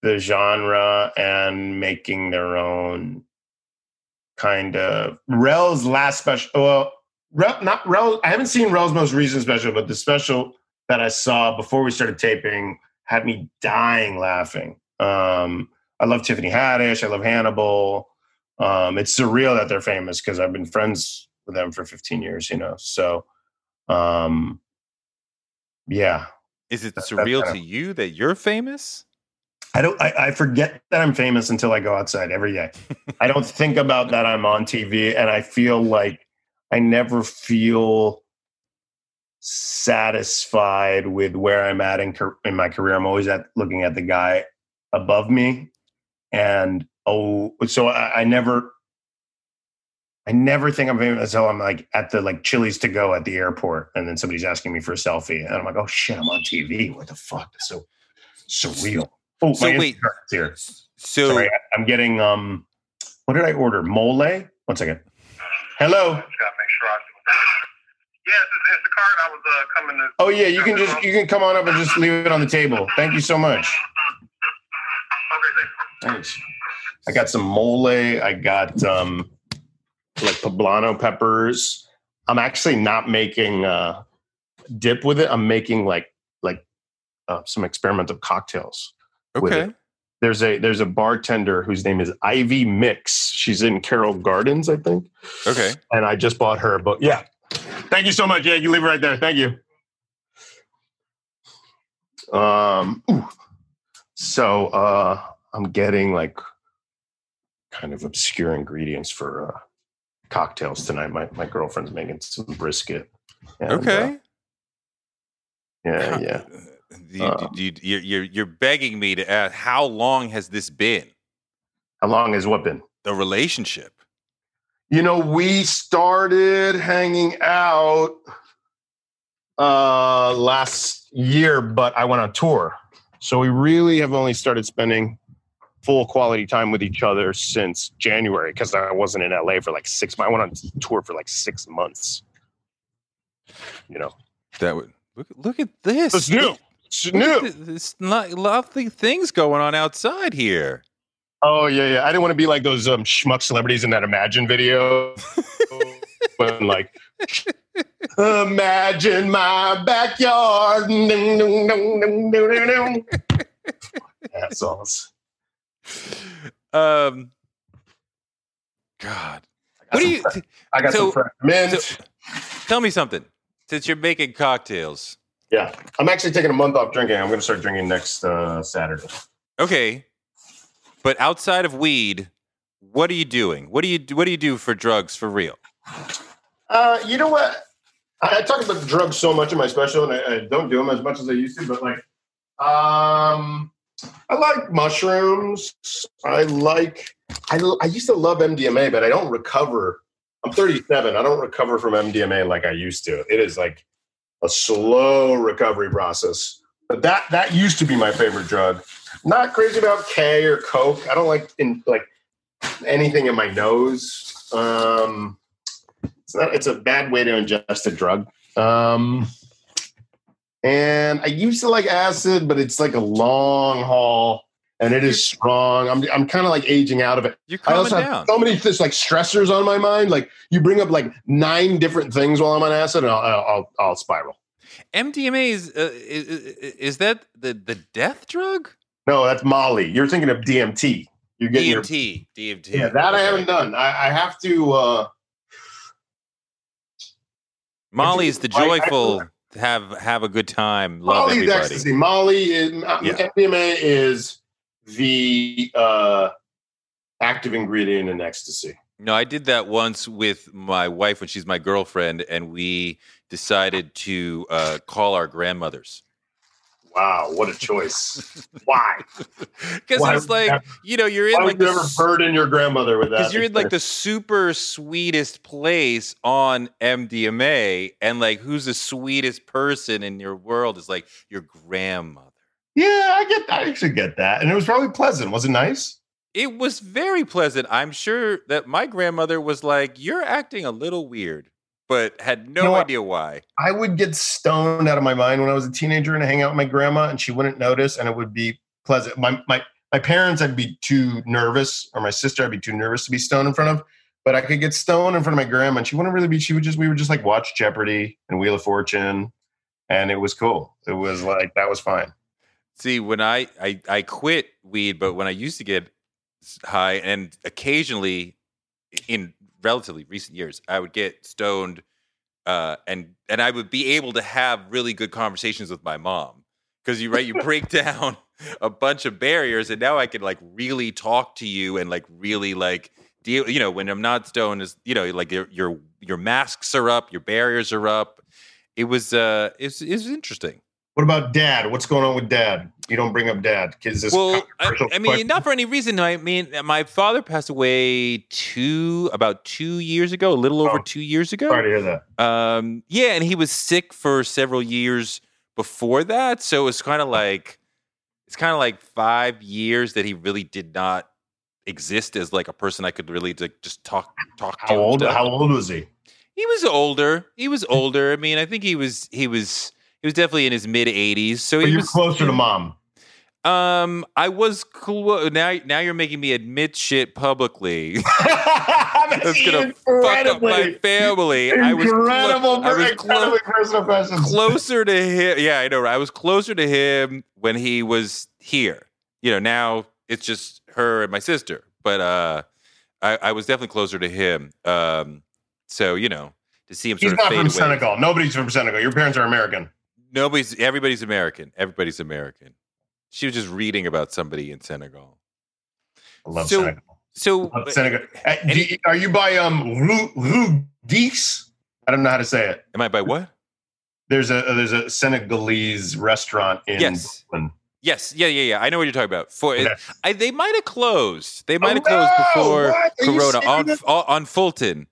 the genre and making their own kind of Rel's last special well Rel, not Rel I haven't seen Rel's most recent special, but the special that I saw before we started taping had me dying laughing. Um I love Tiffany Haddish. I love Hannibal. Um, it's surreal that they're famous because I've been friends with them for 15 years, you know. So, um, yeah, Is it That- surreal to of- you that you're famous? I don't. I, I forget that I'm famous until I go outside every day. I don't think about that I'm on TV, and I feel like I never feel satisfied with where I'm at in, in my career. I'm always at looking at the guy above me, and oh, so I, I never. I never think I'm famous until I'm like at the like Chili's to go at the airport, and then somebody's asking me for a selfie, and I'm like, "Oh shit, I'm on TV! What the fuck? That's so surreal." Oh, So my wait. Instacart's here. So Sorry, I- I'm getting um. What did I order? Mole. One second. Hello. Just gotta make sure I. Yes, it's, it's the card I was uh, coming to. Oh yeah, you can just you can come on up and just leave it on the table. Thank you so much. Okay, I got some mole. I got um like poblano peppers. I'm actually not making uh dip with it. I'm making like like uh, some experimental cocktails. with okay. it. There's a there's a bartender whose name is Ivy Mix. She's in Carroll Gardens, I think. Okay. and I just bought her a book. Yeah. Thank you so much. Yeah, you leave it right there. Thank you. Um ooh. so uh I'm getting like kind of obscure ingredients for uh cocktails tonight. My my girlfriend's making some brisket. And, uh, Okay. yeah, yeah. You, Uh, you, you're, you're, you're begging me to ask, how long has this been? How long has what been? The relationship? You know, we started hanging out uh last year, but I went on tour. So we really have only started spending full quality time with each other since January because I wasn't in LA for like six months. I went on tour for like six months. You know, That would look. Look at this. it's new. It's new. It's lo- lovely things going on outside here. Oh yeah, yeah. I didn't want to be like those um, schmuck celebrities in that Imagine video. when like, imagine my backyard. Assholes. Um. God, what do you? I got so- some fresh mint. so- tell me something. Since you're making cocktails, yeah, I'm actually taking a month off drinking. I'm going to start drinking next uh, Saturday. okay. But outside of weed, what are you doing? What do you What do you do for drugs for real? Uh, you know what? I, I talk about drugs so much in my special, and I, I don't do them as much as I used to. But like, um, I like mushrooms. I like. I I used to love MDMA, but I don't recover. I'm 37. I don't recover from MDMA like I used to. It is like a slow recovery process. But that that used to be my favorite drug. Not crazy about K or Coke. I don't like in like anything in my nose. Um, it's not. It's a bad way to ingest a drug. Um, and I used to like acid, but it's like a long haul, and it is strong. I'm I'm kind of like aging out of it. You're I also have down. so many just like stressors on my mind. Like you bring up like nine different things while I'm on acid, and I'll I'll, I'll, I'll spiral. MDMA is, uh, is is that the the death drug? No, that's Molly. You're thinking of DMT. You're getting your DMT. DMT. yeah. That I haven't done. I, I have to. uh Molly's the I- I- joyful have have a good time, love Molly's everybody. ecstasy. Molly is Yeah. MDMA is the uh, active ingredient in ecstasy. No, I did that once with my wife when she's my girlfriend, and we decided to uh, call our grandmothers. Wow, what a choice! Why? Because it's like you know you're in Why like would you ever burden your grandmother with that? because you're in like the super sweetest place on MDMA, and like who's the sweetest person in your world is like your grandmother. Yeah, I get. I actually get that, and it was probably pleasant. Was it nice? It was very pleasant. I'm sure that my grandmother was like, "You're acting a little weird," but had no You know idea why. I would get stoned out of my mind when I was a teenager and hang out with my grandma, and she wouldn't notice, and it would be pleasant. My my my parents, I'd be too nervous, or my sister, I'd be too nervous to be stoned in front of. But I could get stoned in front of my grandma, and she wouldn't really be. She would just we would just like watch Jeopardy and Wheel of Fortune, and it was cool. It was like that was fine. See, when I, I I quit weed, but when I used to get high, and occasionally, in relatively recent years, I would get stoned, uh, and and I would be able to have really good conversations with my mom because you right, you break down a bunch of barriers, and now I can like really talk to you and like really like deal. You know, when I'm not stoned, is you know like your your your masks are up, your barriers are up. It was uh, it's it's interesting. What about dad? What's going on with dad? You don't bring up dad. Is this well, I, I mean, question? not for any reason. I mean, my father passed away two about two years ago, a little over Oh, two years ago. Sorry to hear that. Um, yeah, and he was sick for several years before that, so it's kind of like it's kind of like five years that he really did not exist as like a person I could really like, just talk talk to. How old? How old was he? He was older. He was older. I mean, I think he was he was he was definitely in his mid 80s. So he you're was closer to mom. Um, I was clo- now. Now you're making me admit shit publicly. That's gonna fuck up my family. I was clo- incredible, I was clo- closer to him. Yeah, I know. right? I was closer to him when he was here. You know, now it's just her and my sister. But uh, I, I was definitely closer to him. Um, so you know, to see him He's sort of not from away. Senegal. Nobody's from Senegal. Your parents are American. Nobody's. Everybody's American. Everybody's American. She was just reading about somebody in Senegal. I love So- Senegal. So Love Senegal. Uh, do any- you- are you by um Rue, Rue Dix? I don't know how to say it. am I by what? There's a there's a Senegalese restaurant in Yes. Brooklyn. Yes, yeah, yeah, yeah. I know what you're talking about. For. I, they might have closed. They might have Oh, closed no! before What? Are you Corona on on on Fulton.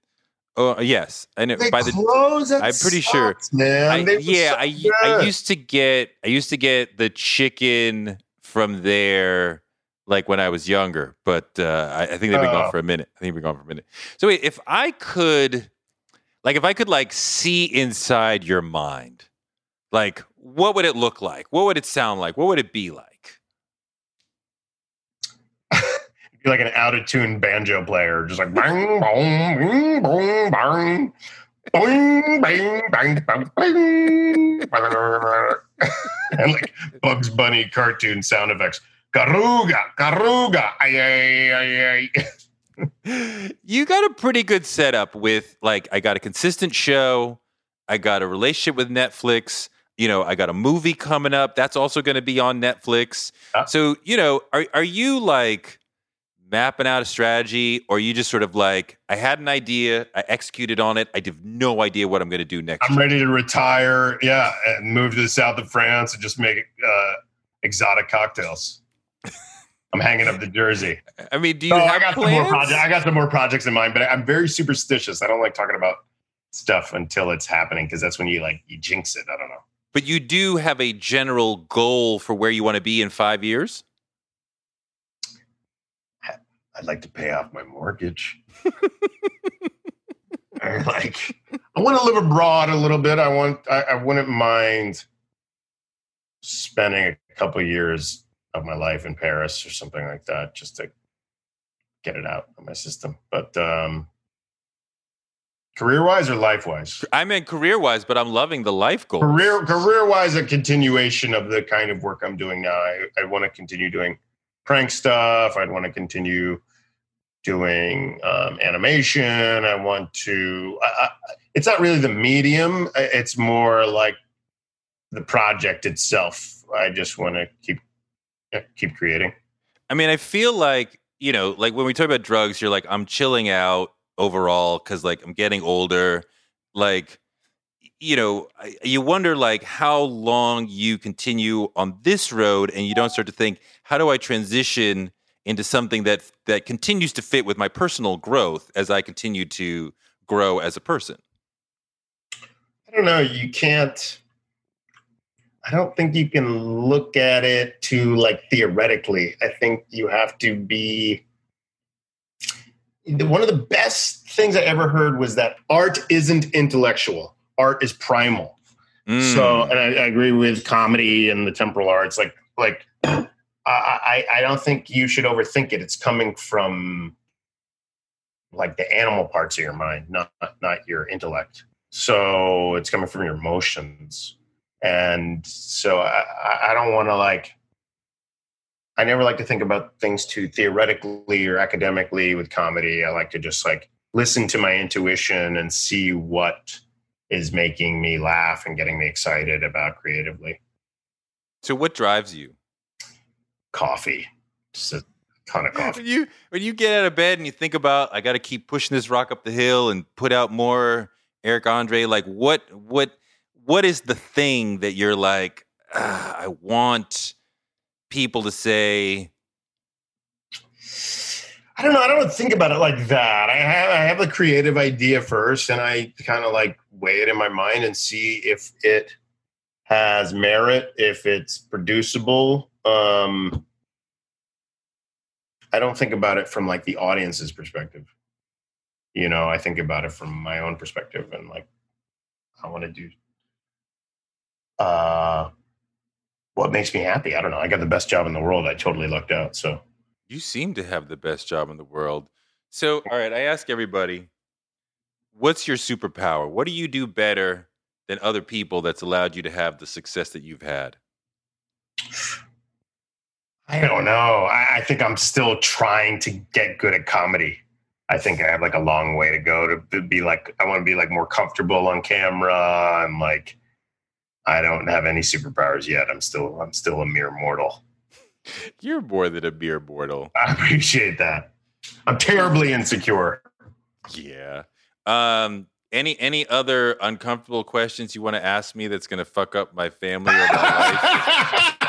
Oh yes, and. They by the I'm pretty sure. man. I, yeah, so I I used to get I used to get the chicken from there like when I was younger, but uh, I, I think they've been gone Oh. for a minute. I think they've been gone for a minute. So wait, if I could, like, if I could like see inside your mind, like, what would it look like? What would it sound like? What would it be like? You're like an out of tune banjo player, just like bang, boom, bing, boom, bang, boing, bang, bang, bang, bang, and like Bugs Bunny cartoon sound effects. Garuga, garuga, ay, ay, ay, ay. you got a pretty good setup with like I got a consistent show, I got a relationship with Netflix, you know, I got a movie coming up that's also going to be on Netflix. Yeah. So, you know, are are you like mapping out a strategy or you just sort of like I had an idea, I executed on it, I have no idea what I'm going to do next. I'm ready to retire. Yeah, and move to the south of France and just make uh, exotic cocktails. I'm hanging up the jersey. I mean, do you No, have I got some more projects. I got some more projects in mind, but I'm very superstitious. I don't like talking about stuff until it's happening because that's when you like you jinx it. I don't know. but you do have a general goal for where you want to be in 5 years? I'd like to pay off my mortgage. I like I want to live abroad a little bit. I want I, I wouldn't mind spending a couple years of my life in Paris or something like that just to get it out of my system. But um career wise or life wise? I meant career-wise, but I'm loving the life goals. Career career wise, a continuation of the kind of work I'm doing now. I, I want to continue doing prank stuff. I'd want to continue doing um, animation. I want to. I, I, it's not really the medium. It's more like the project itself. I just want to keep keep creating. I mean, I feel like, you know, like when we talk about drugs, you're like, I'm chilling out overall because like I'm getting older. Like, you know, you wonder like how long you continue on this road and you don't start to think, how do I transition into something that that continues to fit with my personal growth as I continue to grow as a person? I don't know. You can't. I don't think you can look at it too like theoretically. I think you have to be. One of the best things I ever heard was that art isn't intellectual. Art is primal. Mm. So, and I, I agree with comedy and the temporal arts. Like, like I, I, don't think you should overthink it. It's coming from like the animal parts of your mind, not not your intellect. So it's coming from your emotions, and so I- I don't want to like. I never like to think about things too theoretically or academically with comedy. I like to just like listen to my intuition and see what is making me laugh and getting me excited about creatively. so what drives you? Coffee, just a ton of coffee. when you when you get out of bed and you think about I got to keep pushing this rock up the hill and put out more Eric Andre like what what what is the thing that you're like "Ah, I want people to say I don't know. I don't think about it like that. I have I have a creative idea first, and I kind of like weigh it in my mind and see if it has merit, if it's producible. Um, I don't think about it from like the audience's perspective. You know, I think about it from my own perspective, and like I want to do uh, what makes me happy. I don't know. I got the best job in the world. I totally lucked out. So. you seem to have the best job in the world. So all right, I ask everybody what's your superpower? What do you do better than other people that's allowed you to have the success that you've had? I don't know. I, I think I'm still trying to get good at comedy. I think I have like a long way to go to be- be like, I want to be like more comfortable on camera. and like, I don't have any superpowers yet. I'm still, I'm still a mere mortal. You're more than a mere mortal. I appreciate that. I'm terribly insecure. Yeah. Um. Any any other uncomfortable questions you want to ask me that's going to fuck up my family or my life?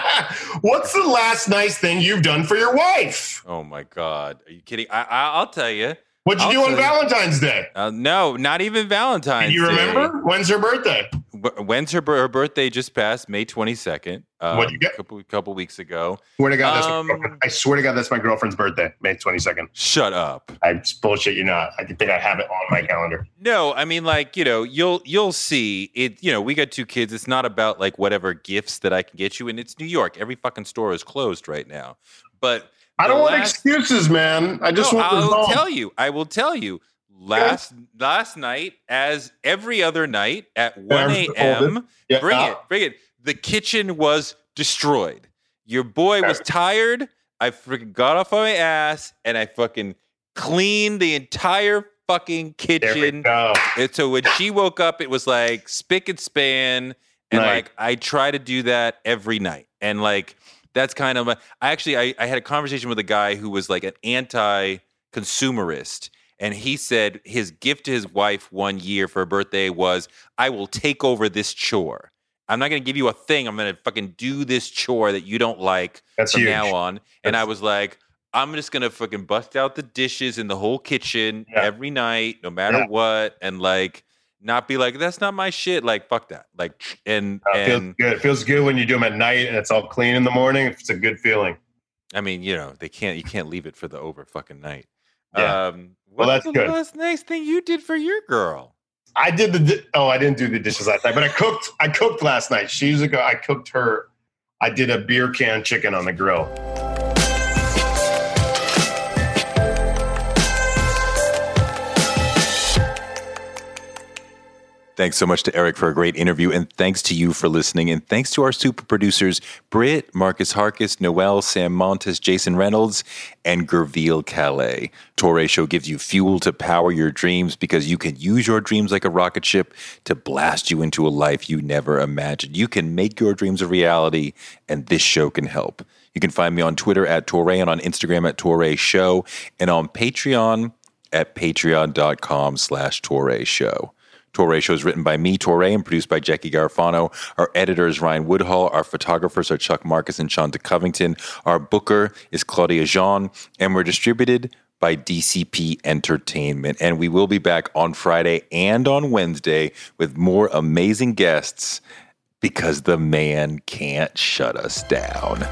What's the last nice thing you've done for your wife? Oh my god, are you kidding? I, I I'll tell you. What'd you I'll do on tell you. Valentine's Day? Uh, no, not even Valentine's. Can you Day. remember? When's her birthday? Wh- When's her, her birthday? Just passed May twenty second. Um, What'd you get? Couple couple weeks ago. Swear to God, Um. I swear to God, that's my girlfriend's birthday, May 22nd. Shut up. I bullshit you not. I think I have it on my calendar. No, I mean like, you know, you'll you'll see it, you know, we got two kids. It's not about like whatever gifts that I can get you and it's New York. Every fucking store is closed right now. But I don't want excuses, man. I just No, want I will tell you. I will tell you. Last last night, as every other night at one a.m. Yeah. Bring it, bring it. The kitchen was destroyed. Your boy was tired. I freaking got off on my ass and I fucking cleaned the entire fucking kitchen. And so when she woke up, it was like spick and span. And Right. like I try to do that every night. And like that's kind of a, I actually I, I had a conversation with a guy who was like an anti-consumerist. And he said his gift to his wife one year for her birthday was, I will take over this chore. I'm not gonna give you a thing. I'm gonna fucking do this chore that you don't like That's from huge. now on. And I was like, I'm just gonna fucking bust out the dishes in the whole kitchen Yeah. every night, no matter Yeah. what, and like not be like, that's not my shit. Like, fuck that. Like, and Uh, it feels good. It feels good when you do them at night and it's all clean in the morning. It's a good feeling. I mean, you know, they can't. You can't leave it for the over fucking night. Yeah. Um, Well, what's that's the good. last nice thing you did for your girl? I did the di- oh, I didn't do the dishes last night, but I cooked. I cooked last night. She's a go. I cooked her. I did a beer can chicken on the grill. Thanks so much to Eric for a great interview, and thanks to you for listening. And thanks to our super producers, Britt, Marcus Harkis, Noel, Sam Montes, Jason Reynolds, and Gerville Calais. Toure Show gives you fuel to power your dreams because you can use your dreams like a rocket ship to blast you into a life you never imagined. You can make your dreams a reality, and this show can help. You can find me on Twitter at Toure and on Instagram at Toure Show and on Patreon at patreon.com slash Toure Show. Toure Show is written by me, Toure, and produced by Jackie Garfano. Our editor is Ryan Woodhull. Our photographers are Chuck Marcus and Shanta Covington. Our booker is Claudia Jean, and we're distributed by DCP Entertainment. And we will be back on Friday and on Wednesday with more amazing guests because the man can't shut us down.